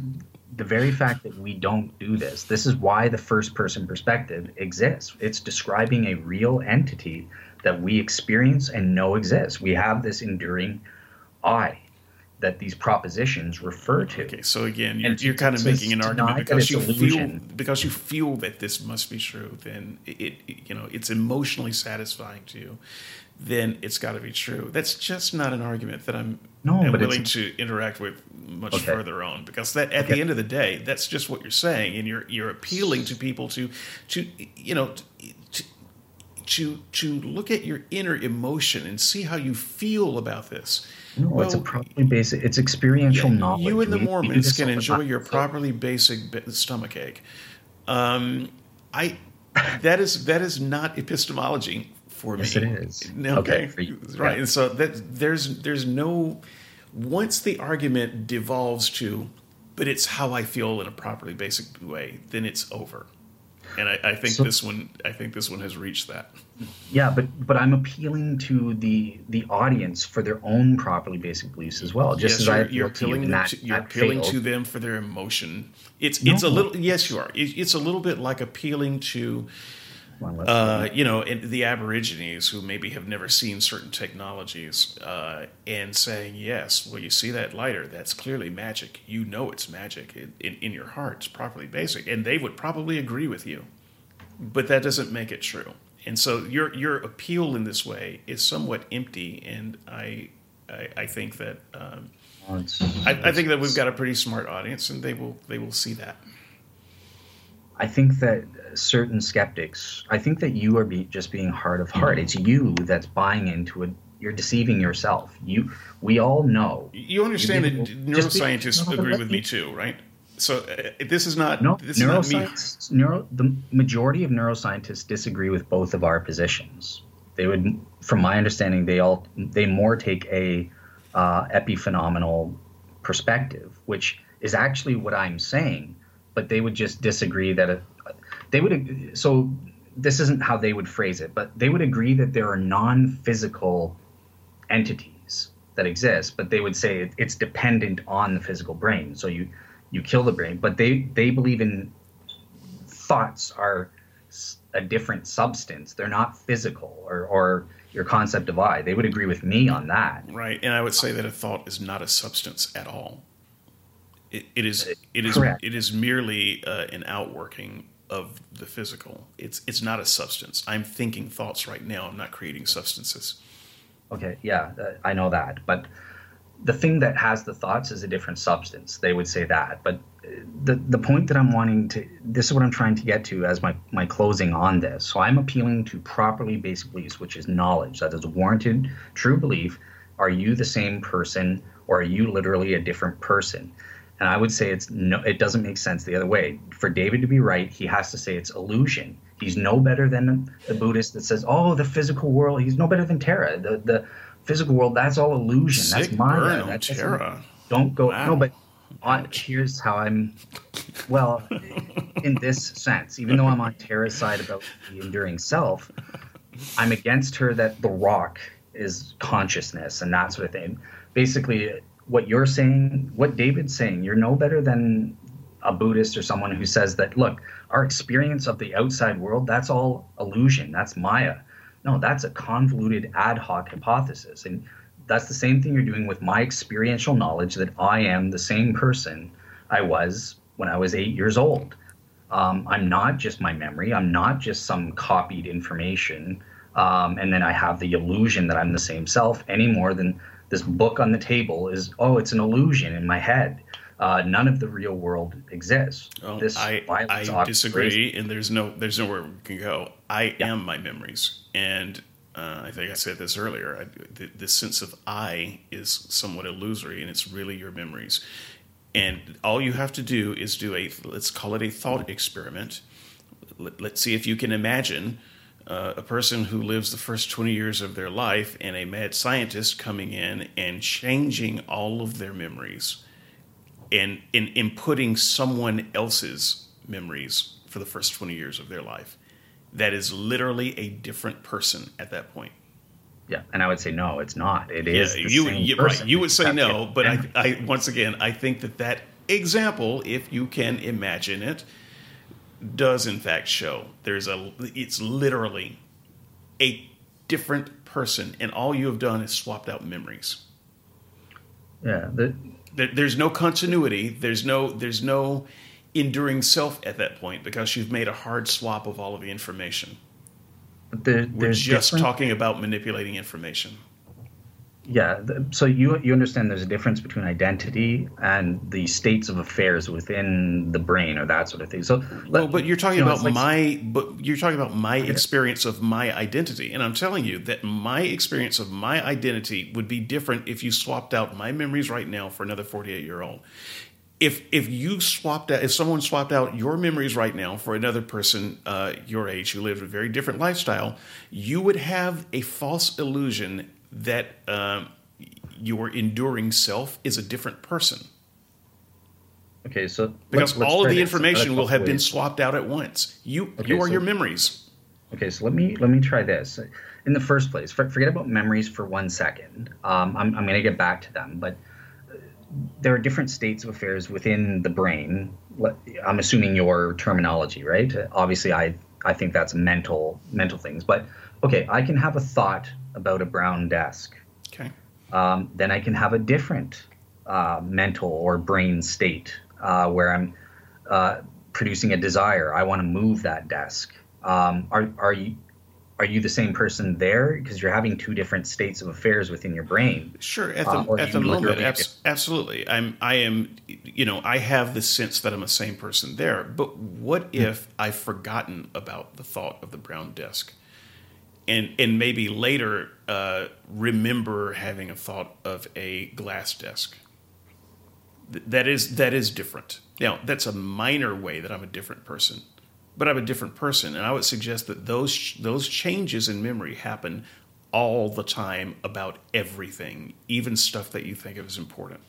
the very fact that we don't do this, this is why the first person perspective exists. It's describing a real entity that we experience and know exists. We have this enduring I that these propositions refer to. Okay, so again, you're, you're kind of making an argument because you illusion. feel because you feel that this must be true. Then it, it you know it's emotionally satisfying to you. Then it's got to be true. That's just not an argument that I'm No, but willing to interact with much Okay. further on because that at the end of the day, that's just what you're saying, and you're you're appealing to people to to you know. To, to to look at your inner emotion and see how you feel about this. No, it's a properly basic. It's experiential yeah, knowledge. You and the We- we do Mormons can enjoy your properly basic stomach ache. Um, I that is that is not epistemology for Yes, me. it is. Okay, Okay, for you. right. Yeah. And so that there's there's no once the argument devolves to, but it's how I feel in a properly basic way, then it's over. And I, I think So- this one I think this one has reached that. Yeah, but but I'm appealing to the the audience for their own properly basic beliefs as well. Just yes, as you're, I you're appeal to you, appealing, and that, to, you're appealing to them for their emotion. It's it's a little yes, you are. It, it's a little bit like appealing to uh, you know the Aborigines who maybe have never seen certain technologies uh, and saying yes, well you see that lighter, that's clearly magic. You know it's magic in, in, in your heart. It's properly basic, and they would probably agree with you, but that doesn't make it true. And so your your appeal in this way is somewhat empty, and I I, I think that. Um, I, I think that we've got a pretty smart audience, and they will they will see that. I think that certain skeptics. I think that you are be, just being hard of heart. It's you that's buying into it. You're deceiving yourself. You. We all know. You understand that didn't- be- neuroscientists no, no, agree with me- me too, right? So uh, this is not No, this is not me. neuroscience. Neuro, the majority of neuroscientists disagree with both of our positions. They would, from my understanding, they all they more take a uh, epiphenomenal perspective, which is actually what I'm saying. But they would just disagree that it, they would. So this isn't how they would phrase it, but they would agree that there are non-physical entities that exist, but they would say it, it's dependent on the physical brain. So you you kill the brain, but they they believe in thoughts are a different substance. They're not physical or or your concept of I. They would agree with me on that. Right, and I would say that a thought is not a substance at all. It, it is it is Correct. it is merely uh, an outworking of the physical. It's it's not a substance. I'm thinking thoughts right now. I'm not creating substances. Okay, yeah, uh, I know that, but the thing that has the thoughts is a different substance. They would say that, but uh, the the point that I'm wanting to this is what I'm trying to get to as my my closing on this. So I'm appealing to properly basic beliefs, which is knowledge that is warranted true belief. Are you the same person, or are you literally a different person? And I would say it's no, it doesn't make sense the other way. For David to be right, he has to say it's illusion. He's no better than the Buddhist that says, "Oh, the physical world." He's no better than Tara. The the physical world that's all illusion. Sick that's Maya. That's Tara. don't go Wow. no but on, here's how i'm well in this sense even though i'm on tara's side about the enduring self i'm against her that the rock is consciousness and that sort of thing basically what you're saying what david's saying you're no better than a buddhist or someone who says that look our experience of the outside world that's all illusion that's maya no that's a convoluted ad hoc hypothesis and that's the same thing you're doing with my experiential knowledge that I am the same person I was when I was eight years old. Um, I'm not just my memory. I'm not just some copied information. Um, and then I have the illusion that I'm the same self any more than this book on the table is, oh, it's an illusion in my head. Uh, none of the real world exists. Well, this I, I disagree, and there's no there's nowhere we can go. I Yeah. am my memories, and uh, I think I said this earlier. I, the, the sense of I is somewhat illusory, and it's really your memories. And all you have to do is do a let's call it a thought experiment. Let, let's see if you can imagine uh, a person who lives the first 20 years of their life and a mad scientist coming in and changing all of their memories and in inputting someone else's memories for the first 20 years of their life. That is literally a different person at that point. Yeah, and I would say no, it's not. It is yeah, the you, you right. You would say no, but I, I once again I think that that example, if you can imagine it, does in fact show there's a. It's literally a different person, and all you have done is swapped out memories. yeah, the, There, there's no continuity. There's no there's no enduring self at that point because you've made a hard swap of all of the information. but there, We're there's just different- talking about manipulating information. Yeah, so you you understand there's a difference between identity and the states of affairs within the brain or that sort of thing. So, let- Well, but you're talking you know, about like- my but you're talking about my experience of my identity, and I'm telling you that my experience of my identity would be different if you swapped out my memories right now for another 48 year old. If if you swapped out if someone swapped out your memories right now for another person uh, your age who lived a very different lifestyle, you would have a false illusion that um, your enduring self is a different person okay, so because let's- let's all of the information will have been swapped out at once. You Okay, you are so- your memories. Okay, so let me let me try this. In the first place, forget about memories for one second. Um, I'm I'm going to get back to them, but uh, there are different states of affairs within the brain. I'm assuming your terminology, right? Obviously, I I think that's mental mental things, but okay, I can have a thought about a brown desk. Okay. um, then I can have a different uh, mental or brain state uh, where I'm uh, producing a desire. I want to move that desk. Um, are are you are you the same person there? Because you're having two different states of affairs within your brain. Sure. At the Uh, at the moment, abs- absolutely. I'm I am. You know, I have the sense that I'm the same person there. But what Hmm. if I've forgotten about the thought of the brown desk, and and maybe later uh, remember having a thought of a glass desk? Th- That is that is different. Now that's a minor way that I'm a different person, but I'm a different person, and I would suggest that those those changes in memory happen all the time about everything, even stuff that you think of as important.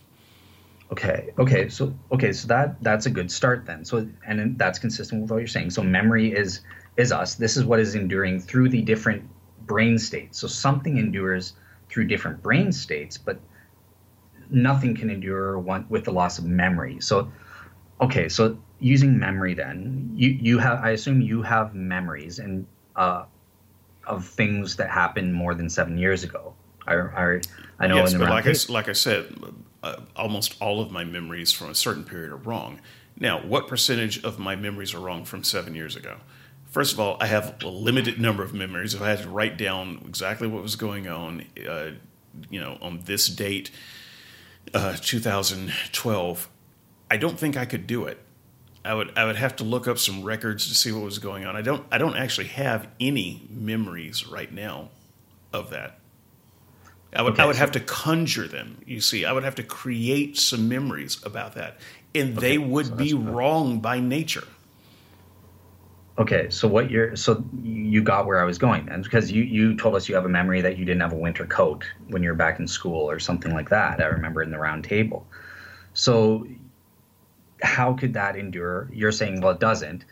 Okay. Okay. So okay. So that that's a good start then. So and that's consistent with what you're saying. So memory is is us. This is what is enduring through the different brain states. So something endures through different brain states, but nothing can endure one with the loss of memory. So okay. So using memory then, you you have I assume you have memories and uh, of things that happened more than seven years ago. I I, I know yes, in the but like I, like I said, uh, almost all of my memories from a certain period are wrong. Now, what percentage of my memories are wrong from seven years ago? First of all, I have a limited number of memories. If I had to write down exactly what was going on, uh, you know, on this date, uh, 2012, I don't think I could do it. I would I would have to look up some records to see what was going on. I don't I don't actually have any memories right now of that. I would, Okay, I would so- have to conjure them. You see, I would have to create some memories about that, and they would so be wrong by nature. Okay, so what you're so you got where I was going then because you you told us you have a memory that you didn't have a winter coat when you were back in school or something like that. I remember in the round table. So how could that endure? You're saying well it doesn't.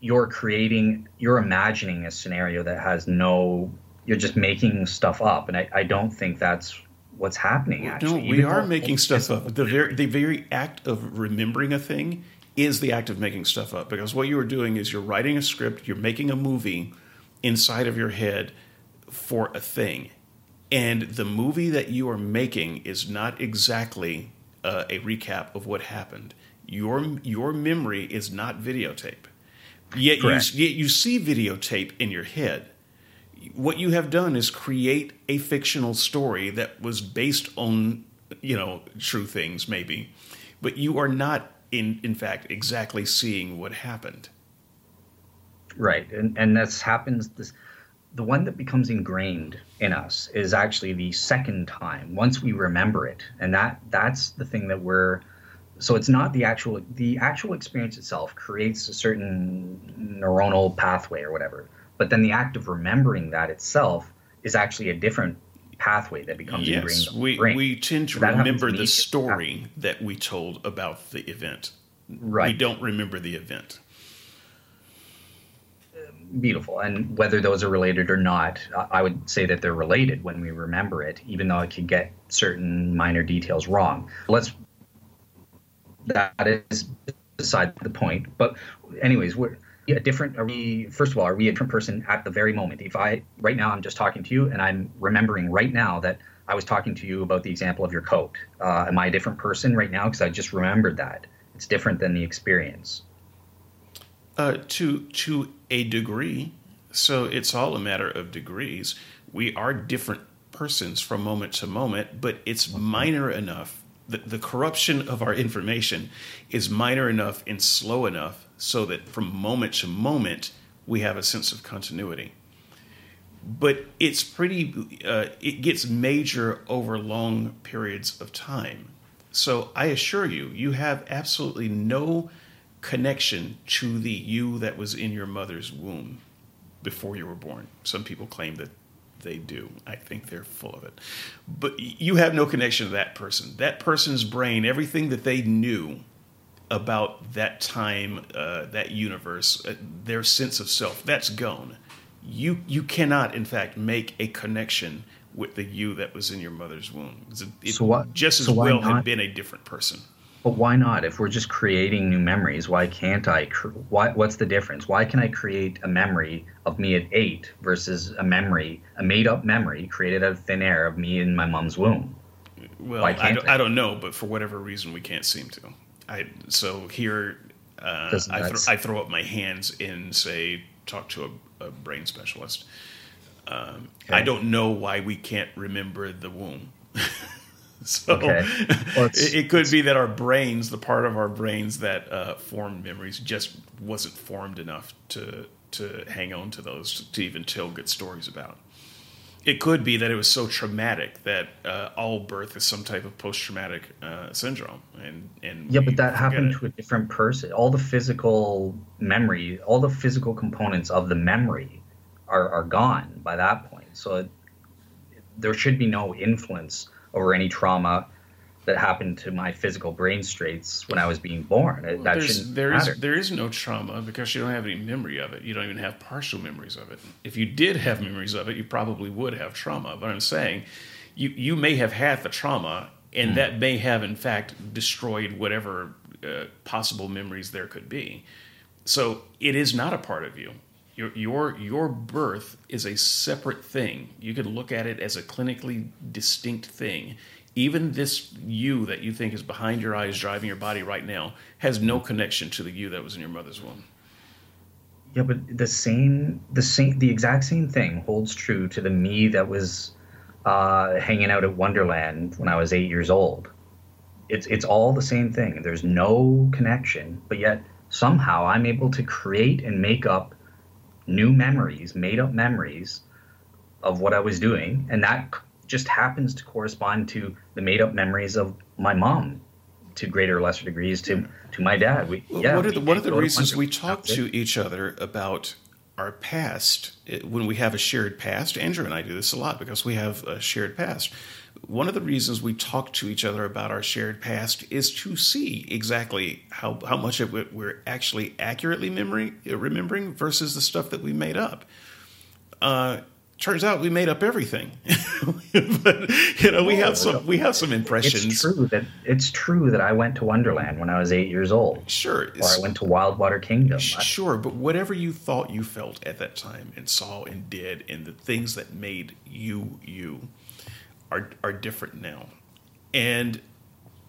You're creating you're imagining a scenario that has no you're just making stuff up and I, I don't think that's what's happening No, actually. we Even are making stuff up. The very the very act of remembering a thing is the act of making stuff up because what you are doing is you're writing a script, you're making a movie inside of your head for a thing. And the movie that you are making is not exactly uh, a recap of what happened. Your your memory is not videotape. Yet you, yet you see videotape in your head what you have done is create a fictional story that was based on you know true things maybe but you are not in in fact exactly seeing what happened Right, and and this happens. This the one that becomes ingrained in us is actually the second time once we remember it, and that that's the thing that we're. So it's not the actual the actual experience itself creates a certain neuronal pathway or whatever, but then the act of remembering that itself is actually a different pathway that becomes ingrained. yes we we tend to That remember the immediately. story that we told about the event Right. we don't remember the event beautiful. And whether those are related or not, I I would say that they're related when we remember it, even though it could get certain minor details wrong. Let's. That is beside the point. But, anyways, we're a different. Are we? First of all, are we a different person at the very moment? If I right now I'm just talking to you and I'm remembering right now that I was talking to you about the example of your coat. Uh, am I a different person right now because I just remembered that? It's different than the experience. Uh, to to a degree, so it's all a matter of degrees. We are different persons from moment to moment, but it's minor enough. The, the corruption of our information is minor enough and slow enough so that from moment to moment we have a sense of continuity. But it's pretty. Uh, it gets major over long periods of time. So I assure you, you have absolutely no connection to the you that was in your mother's womb before you were born. Some people claim that they do. I think they're full of it. But you have no connection to that person. That person's brain, everything that they knew about that time, uh, that universe, uh, their sense of self, that's gone. You you cannot, in fact, make a connection with the you that was in your mother's womb. It, it So what- just as so well have not? been a different person. But why not? If we're just creating new memories, why can't I? Cr- why? What's the difference? Why can I create a memory of me at eight versus a memory, a made-up memory created out of thin air of me in my mom's womb? Well, I don't? I don't know, but for whatever reason, we can't seem to. I so here uh, I, thro- I throw up my hands and say, talk to a, a brain specialist. Um, I don't know why we can't remember the womb. so Okay. Well, it, it could be that our brains, the part of our brains that uh, formed memories, just wasn't formed enough to to hang on to those to even tell good stories about. It could be that it was so traumatic that uh, all birth is some type of post-traumatic uh, syndrome, and and Yeah, but that happened it. to a different person. All the physical memory, all the physical components of the memory are, are gone by that point. So it, there should be no influence over any trauma that happened to my physical brain straits when I was being born. It- that shouldn't there is matter. there is no trauma because you don't have any memory of it. You don't even have partial memories of it. If you did have memories of it, you probably would have trauma. But I'm saying, you you may have had the trauma, and that may have in fact destroyed whatever uh, possible memories there could be. So it is not a part of you. Your your your birth is a separate thing. You could look at it as a clinically distinct thing. Even this you that you think is behind your eyes driving your body right now has no connection to the you that was in your mother's womb. Yeah, but the same, the same, the exact same thing holds true to the me that was uh, hanging out at Wonderland when I was eight years old. It's it's all the same thing. There's no connection, but yet somehow I'm able to create and make up new memories, made up memories of what I was doing, and that just happens to correspond to the made up memories of my mom to greater or lesser degrees to to my dad. We, Well, yeah, what are the, what are the reasons we talk it. to each other about our past eh, when we have a shared past? Andrew and I do this a lot because we have a shared past. One of the reasons we talk to each other about our shared past is to see exactly how, how much of it we're actually accurately memory, remembering versus the stuff that we made up. Uh, turns out we made up everything, but you know we have some we have some impressions. It's true that it's true that I went to Wonderland when I was eight years old, Sure, or I went to Wildwater Kingdom. Sure, but whatever you thought you felt at that time and saw and did, and the things that made you you are are different now. And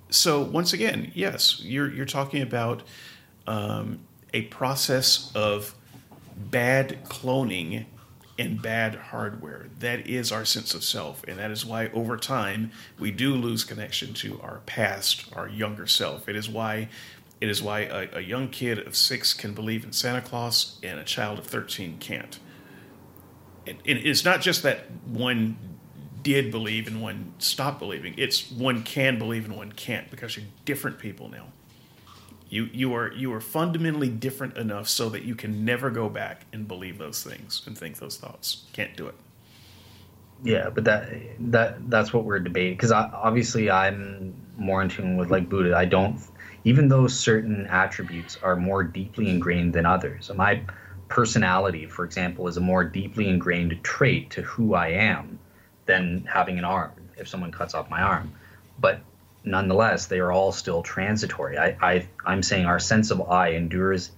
so once again, yes, you're you're talking about um, a process of bad cloning and bad hardware. That is our sense of self, and that is why over time we do lose connection to our past, our younger self. It is why it is why a, a young kid of six can believe in Santa Claus and a child of thirteen can't. And, and it's not just that one did believe and one stopped believing. It's one can believe and one can't because you're different people now. You you are you are fundamentally different enough so that you can never go back and believe those things and think those thoughts. Can't do it. Yeah, but that that that's what we're debating because obviously I'm more in tune with like Buddha. I don't, even though certain attributes are more deeply ingrained than others. My personality, for example, is a more deeply ingrained trait to who I am than having an arm. If someone cuts off my arm, but nonetheless, they are all still transitory. I, I I'm saying our sense of I endures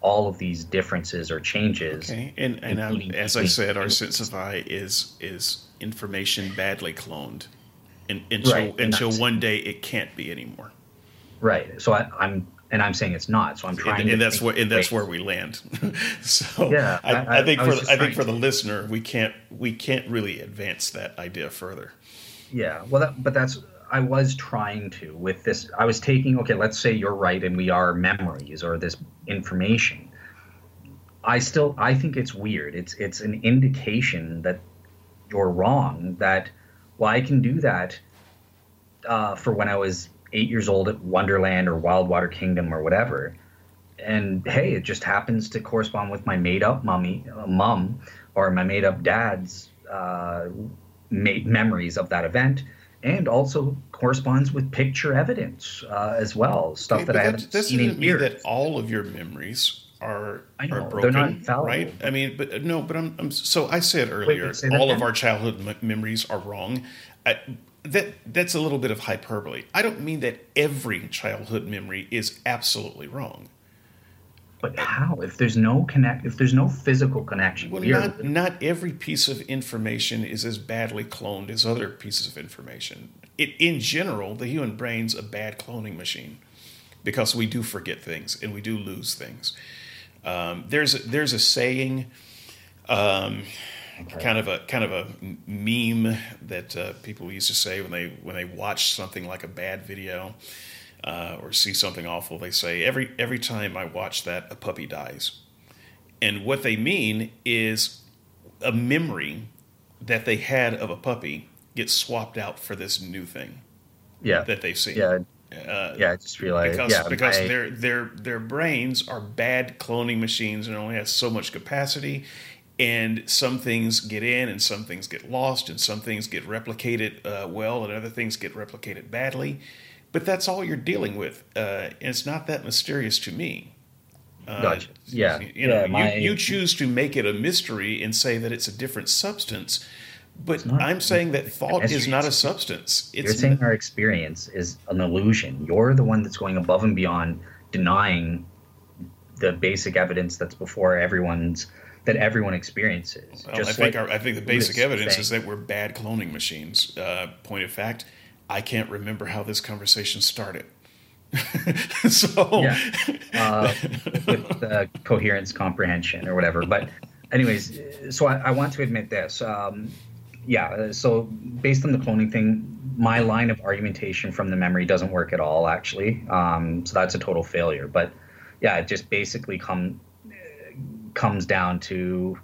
all of these differences or changes. Okay, and and Including as I said, our sense of I is is information badly cloned, and, until Right, until one day it can't be anymore. Right. So I, I'm and I'm saying it's not. So I'm trying. And, to and that's where and that's where we land. so Yeah, I, I- I, think I for I think for the listener, we can't we can't really advance that idea further. Yeah, well, that, but that's I was trying to with this. I was taking okay. Let's say you're right, and we are memories or this information. I still I think it's weird. It's it's an indication that you're wrong. That well, I can do that uh, for when I was eight years old at Wonderland or Wildwater Kingdom or whatever. And hey, it just happens to correspond with my made up mummy, uh, mum, or my made up dad's uh, ma- memories of that event, and also corresponds with picture evidence uh, as well, stuff Okay, that I haven't that seen doesn't in mean years. that all of your memories are know, are they're broken, right? I mean, but uh, no, but I'm, I'm so I said earlier, that all of our childhood m- memories are wrong. I, that that's a little bit of hyperbole. I don't mean that every childhood memory is absolutely wrong. But how? If there's no connect, if there's no physical connection, Well, we are- not not every piece of information is as badly cloned as other pieces of information. It, in general, the human brain's a bad cloning machine because we do forget things and we do lose things. Um, there's a, there's a saying, um, kind of a kind of a meme that uh, people used to say when they when they watch something like a bad video uh, or see something awful. They say every every time I watch that, a puppy dies. And what they mean is a memory that they had of a puppy gets swapped out for this new thing yeah, that they've seen. yeah, Uh, yeah. I just realized, because yeah, because my- their their their brains are bad cloning machines and only has so much capacity and some things get in and some things get lost and some things get replicated uh, well and other things get replicated badly but that's all you're dealing with uh, and it's not that mysterious to me uh, Gotcha. Yeah, you know yeah, my- you, you choose to make it a mystery and say that it's a different substance but not. i'm saying that thought is not a substance You're it's saying our experience is an illusion. You're the one that's going above and beyond denying the basic evidence that's before everyone's that everyone experiences. Well, I think like our, I think the basic evidence say. is that we're bad cloning machines. Uh, point of fact, I can't remember how this conversation started. so Yeah. uh, with uh, coherence comprehension or whatever. But, anyways, so I, I want to admit this. Um, yeah, uh, so based on the cloning thing, my line of argumentation from the memory doesn't work at all, actually. Um, so that's a total failure. But yeah, it just basically come comes down to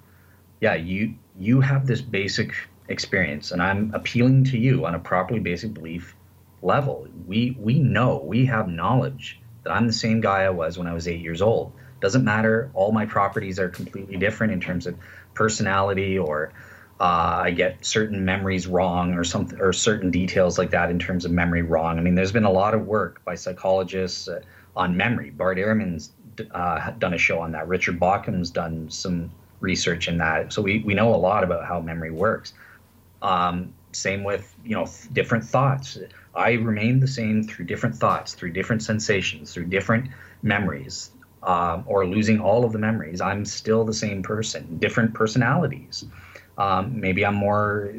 yeah, you you have this basic experience, and I'm appealing to you on a properly basic belief level. We we know we have knowledge that I'm the same guy I was when I was eight years old. Doesn't matter. All my properties are completely different in terms of personality or uh, I get certain memories wrong or something or certain details like that in terms of memory wrong. I mean, there's been a lot of work by psychologists uh, on memory. Bart Ehrman's uh, done a show on that. Richard Bauckham's done some research in that. So we, we know a lot about how memory works. Um, same with you know different thoughts. I remain the same through different thoughts, through different sensations, through different memories, um, or losing all of the memories. I'm still the same person, different personalities. Um, maybe I'm more,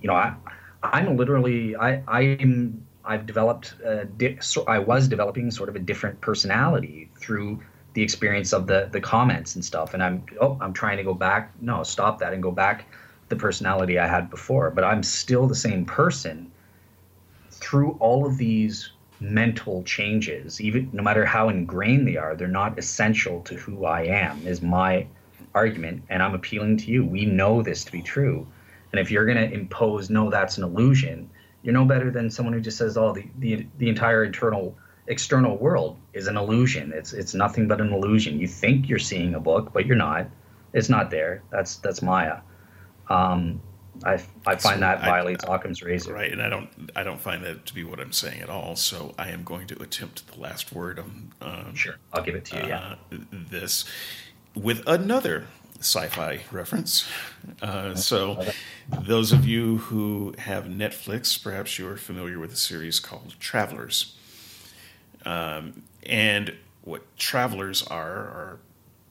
you know, I, I'm literally I I'm I've developed di- so I was developing sort of a different personality through the experience of the the comments and stuff. And i'm oh i'm trying to go back. No stop that and go back the personality i had before. But i'm still the same person through all of these mental changes. Even no matter how ingrained they are they're not essential to who i am is my argument. And i'm appealing to you. We know this to be true. And if you're going to impose no that's an illusion you're no better than someone who just says oh the, the, the entire internal external world is an illusion. It's it's nothing but an illusion. You think you're seeing a book, but you're not. It's not there. That's that's Maya. Um, I, I find so that violates I, Occam's razor. Right, and I don't I don't find that to be what I'm saying at all. So I am going to attempt the last word on. Um, sure, I'll give it to you. Uh, yeah, this with another sci-fi reference. Uh, so, those of you who have Netflix, perhaps you are familiar with a series called Travelers. Um, and what travelers are are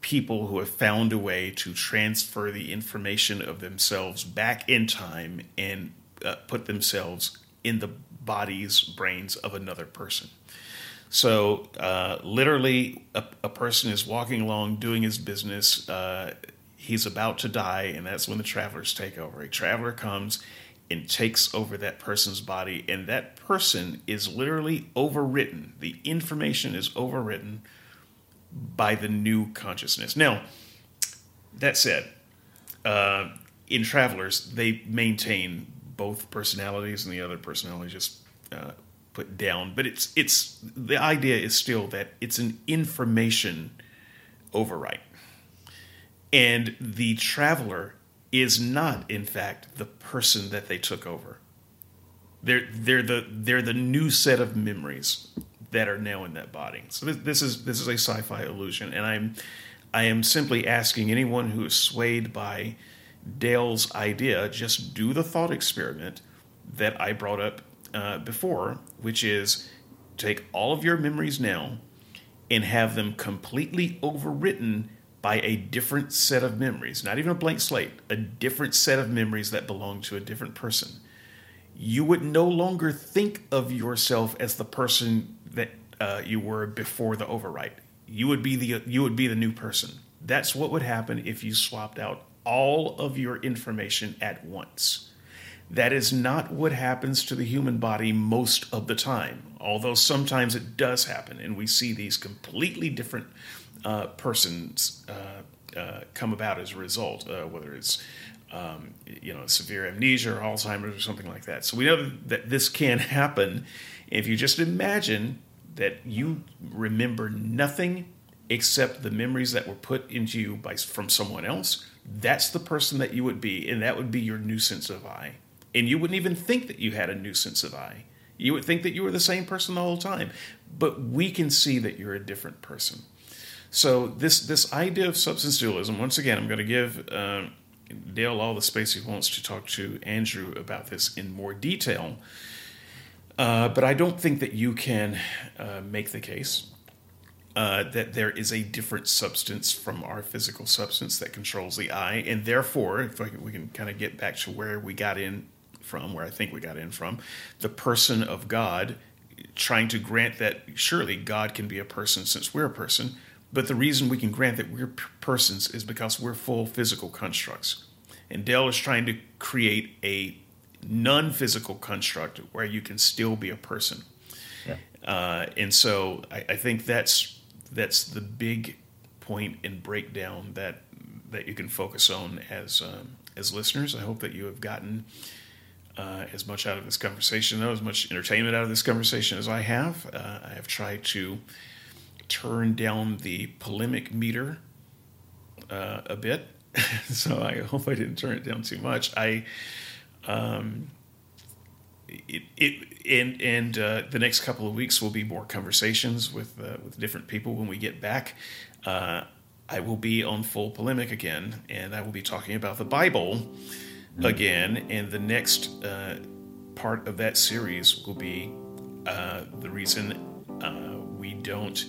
people who have found a way to transfer the information of themselves back in time and uh, put themselves in the bodies, brains of another person. So, uh, literally, a, a, person is walking along doing his business. Uh, he's about to die, and that's when the travelers take over. A traveler comes and takes over that person's body, and that person is literally overwritten. The information is overwritten by the new consciousness. Now, that said, uh, in Travelers, they maintain both personalities, and the other personality just uh, put down. But it's it's the idea is still that it's an information overwrite, and the traveler is not, in fact, the person that they took over. They're they're the they're the new set of memories that are now in that body. So this, this is this is a sci-fi illusion, and I'm I am simply asking anyone who is swayed by Dale's idea, just do the thought experiment that I brought up uh, before, which is take all of your memories now and have them completely overwritten by a different set of memories, not even a blank slate, a different set of memories that belong to a different person. You would no longer think of yourself as the person that uh, you were before the overwrite. You would be the you would be the new person. That's what would happen if you swapped out all of your information at once. That is not what happens to the human body most of the time, although sometimes it does happen, and we see these completely different uh, persons uh, uh, come about as a result, uh, whether it's um, you know severe amnesia or Alzheimer's or something like that. So we know that this can happen if you just imagine that you remember nothing except the memories that were put into you by from someone else. That's the person that you would be, and that would be your new sense of I. And you wouldn't even think that you had a new sense of I. You would think that you were the same person the whole time. But we can see that you're a different person. So this this idea of substance dualism, once again, I'm going to give uh, Dale all the space he wants to talk to Andrew about this in more detail. Uh, but I don't think that you can uh, make the case uh, that there is a different substance from our physical substance that controls the eye, and therefore, if we can kind of get back to where we got in from, where I think we got in from, the person of God, trying to grant that surely God can be a person since we're a person but the reason we can grant that we're persons is because we're full physical constructs. And Dale is trying to create a non physical construct where you can still be a person. Yeah. Uh, and so I, I, think that's that's the big point and breakdown that that you can focus on as um, as listeners. I hope that you have gotten uh, as much out of this conversation, though, as much entertainment out of this conversation as I have. Uh, I have tried to turn down the polemic meter uh, a bit, so I hope I didn't turn it down too much. I, um, it, it and and uh, the next couple of weeks will be more conversations with uh, with different people when we get back. Uh, I will be on full polemic again, and I will be talking about the Bible again. And the next uh, part of that series will be uh, the reason we don't,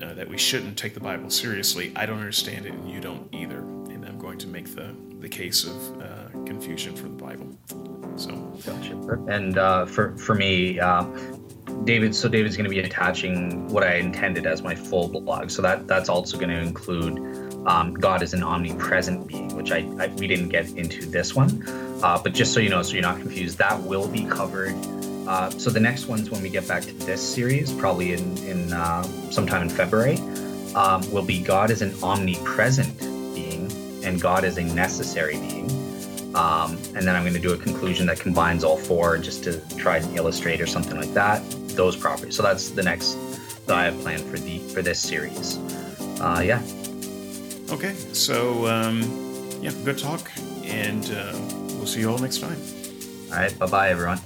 uh, that we shouldn't take the Bible seriously. I don't understand it, and you don't either. And I'm going to make the, the case of uh, confusion for the Bible. So, gotcha. And uh, for, for me, David, so David's going to be attaching what I intended as my full blog. So that that's also going to include um, God is an omnipresent being, which I, I, we didn't get into this one, uh, but just so you know, so you're not confused, that will be covered. Uh, so the next ones, when we get back to this series, probably in in uh, sometime in February, um, will be God is an omnipresent being and God is a necessary being. Um, and then I'm going to do a conclusion that combines all four just to try and illustrate or something like that those properties. So that's the next that I have planned for the for this series. Uh, yeah. Okay, so um, yeah, good talk, and uh, we'll see you all next time. All right, bye bye, everyone.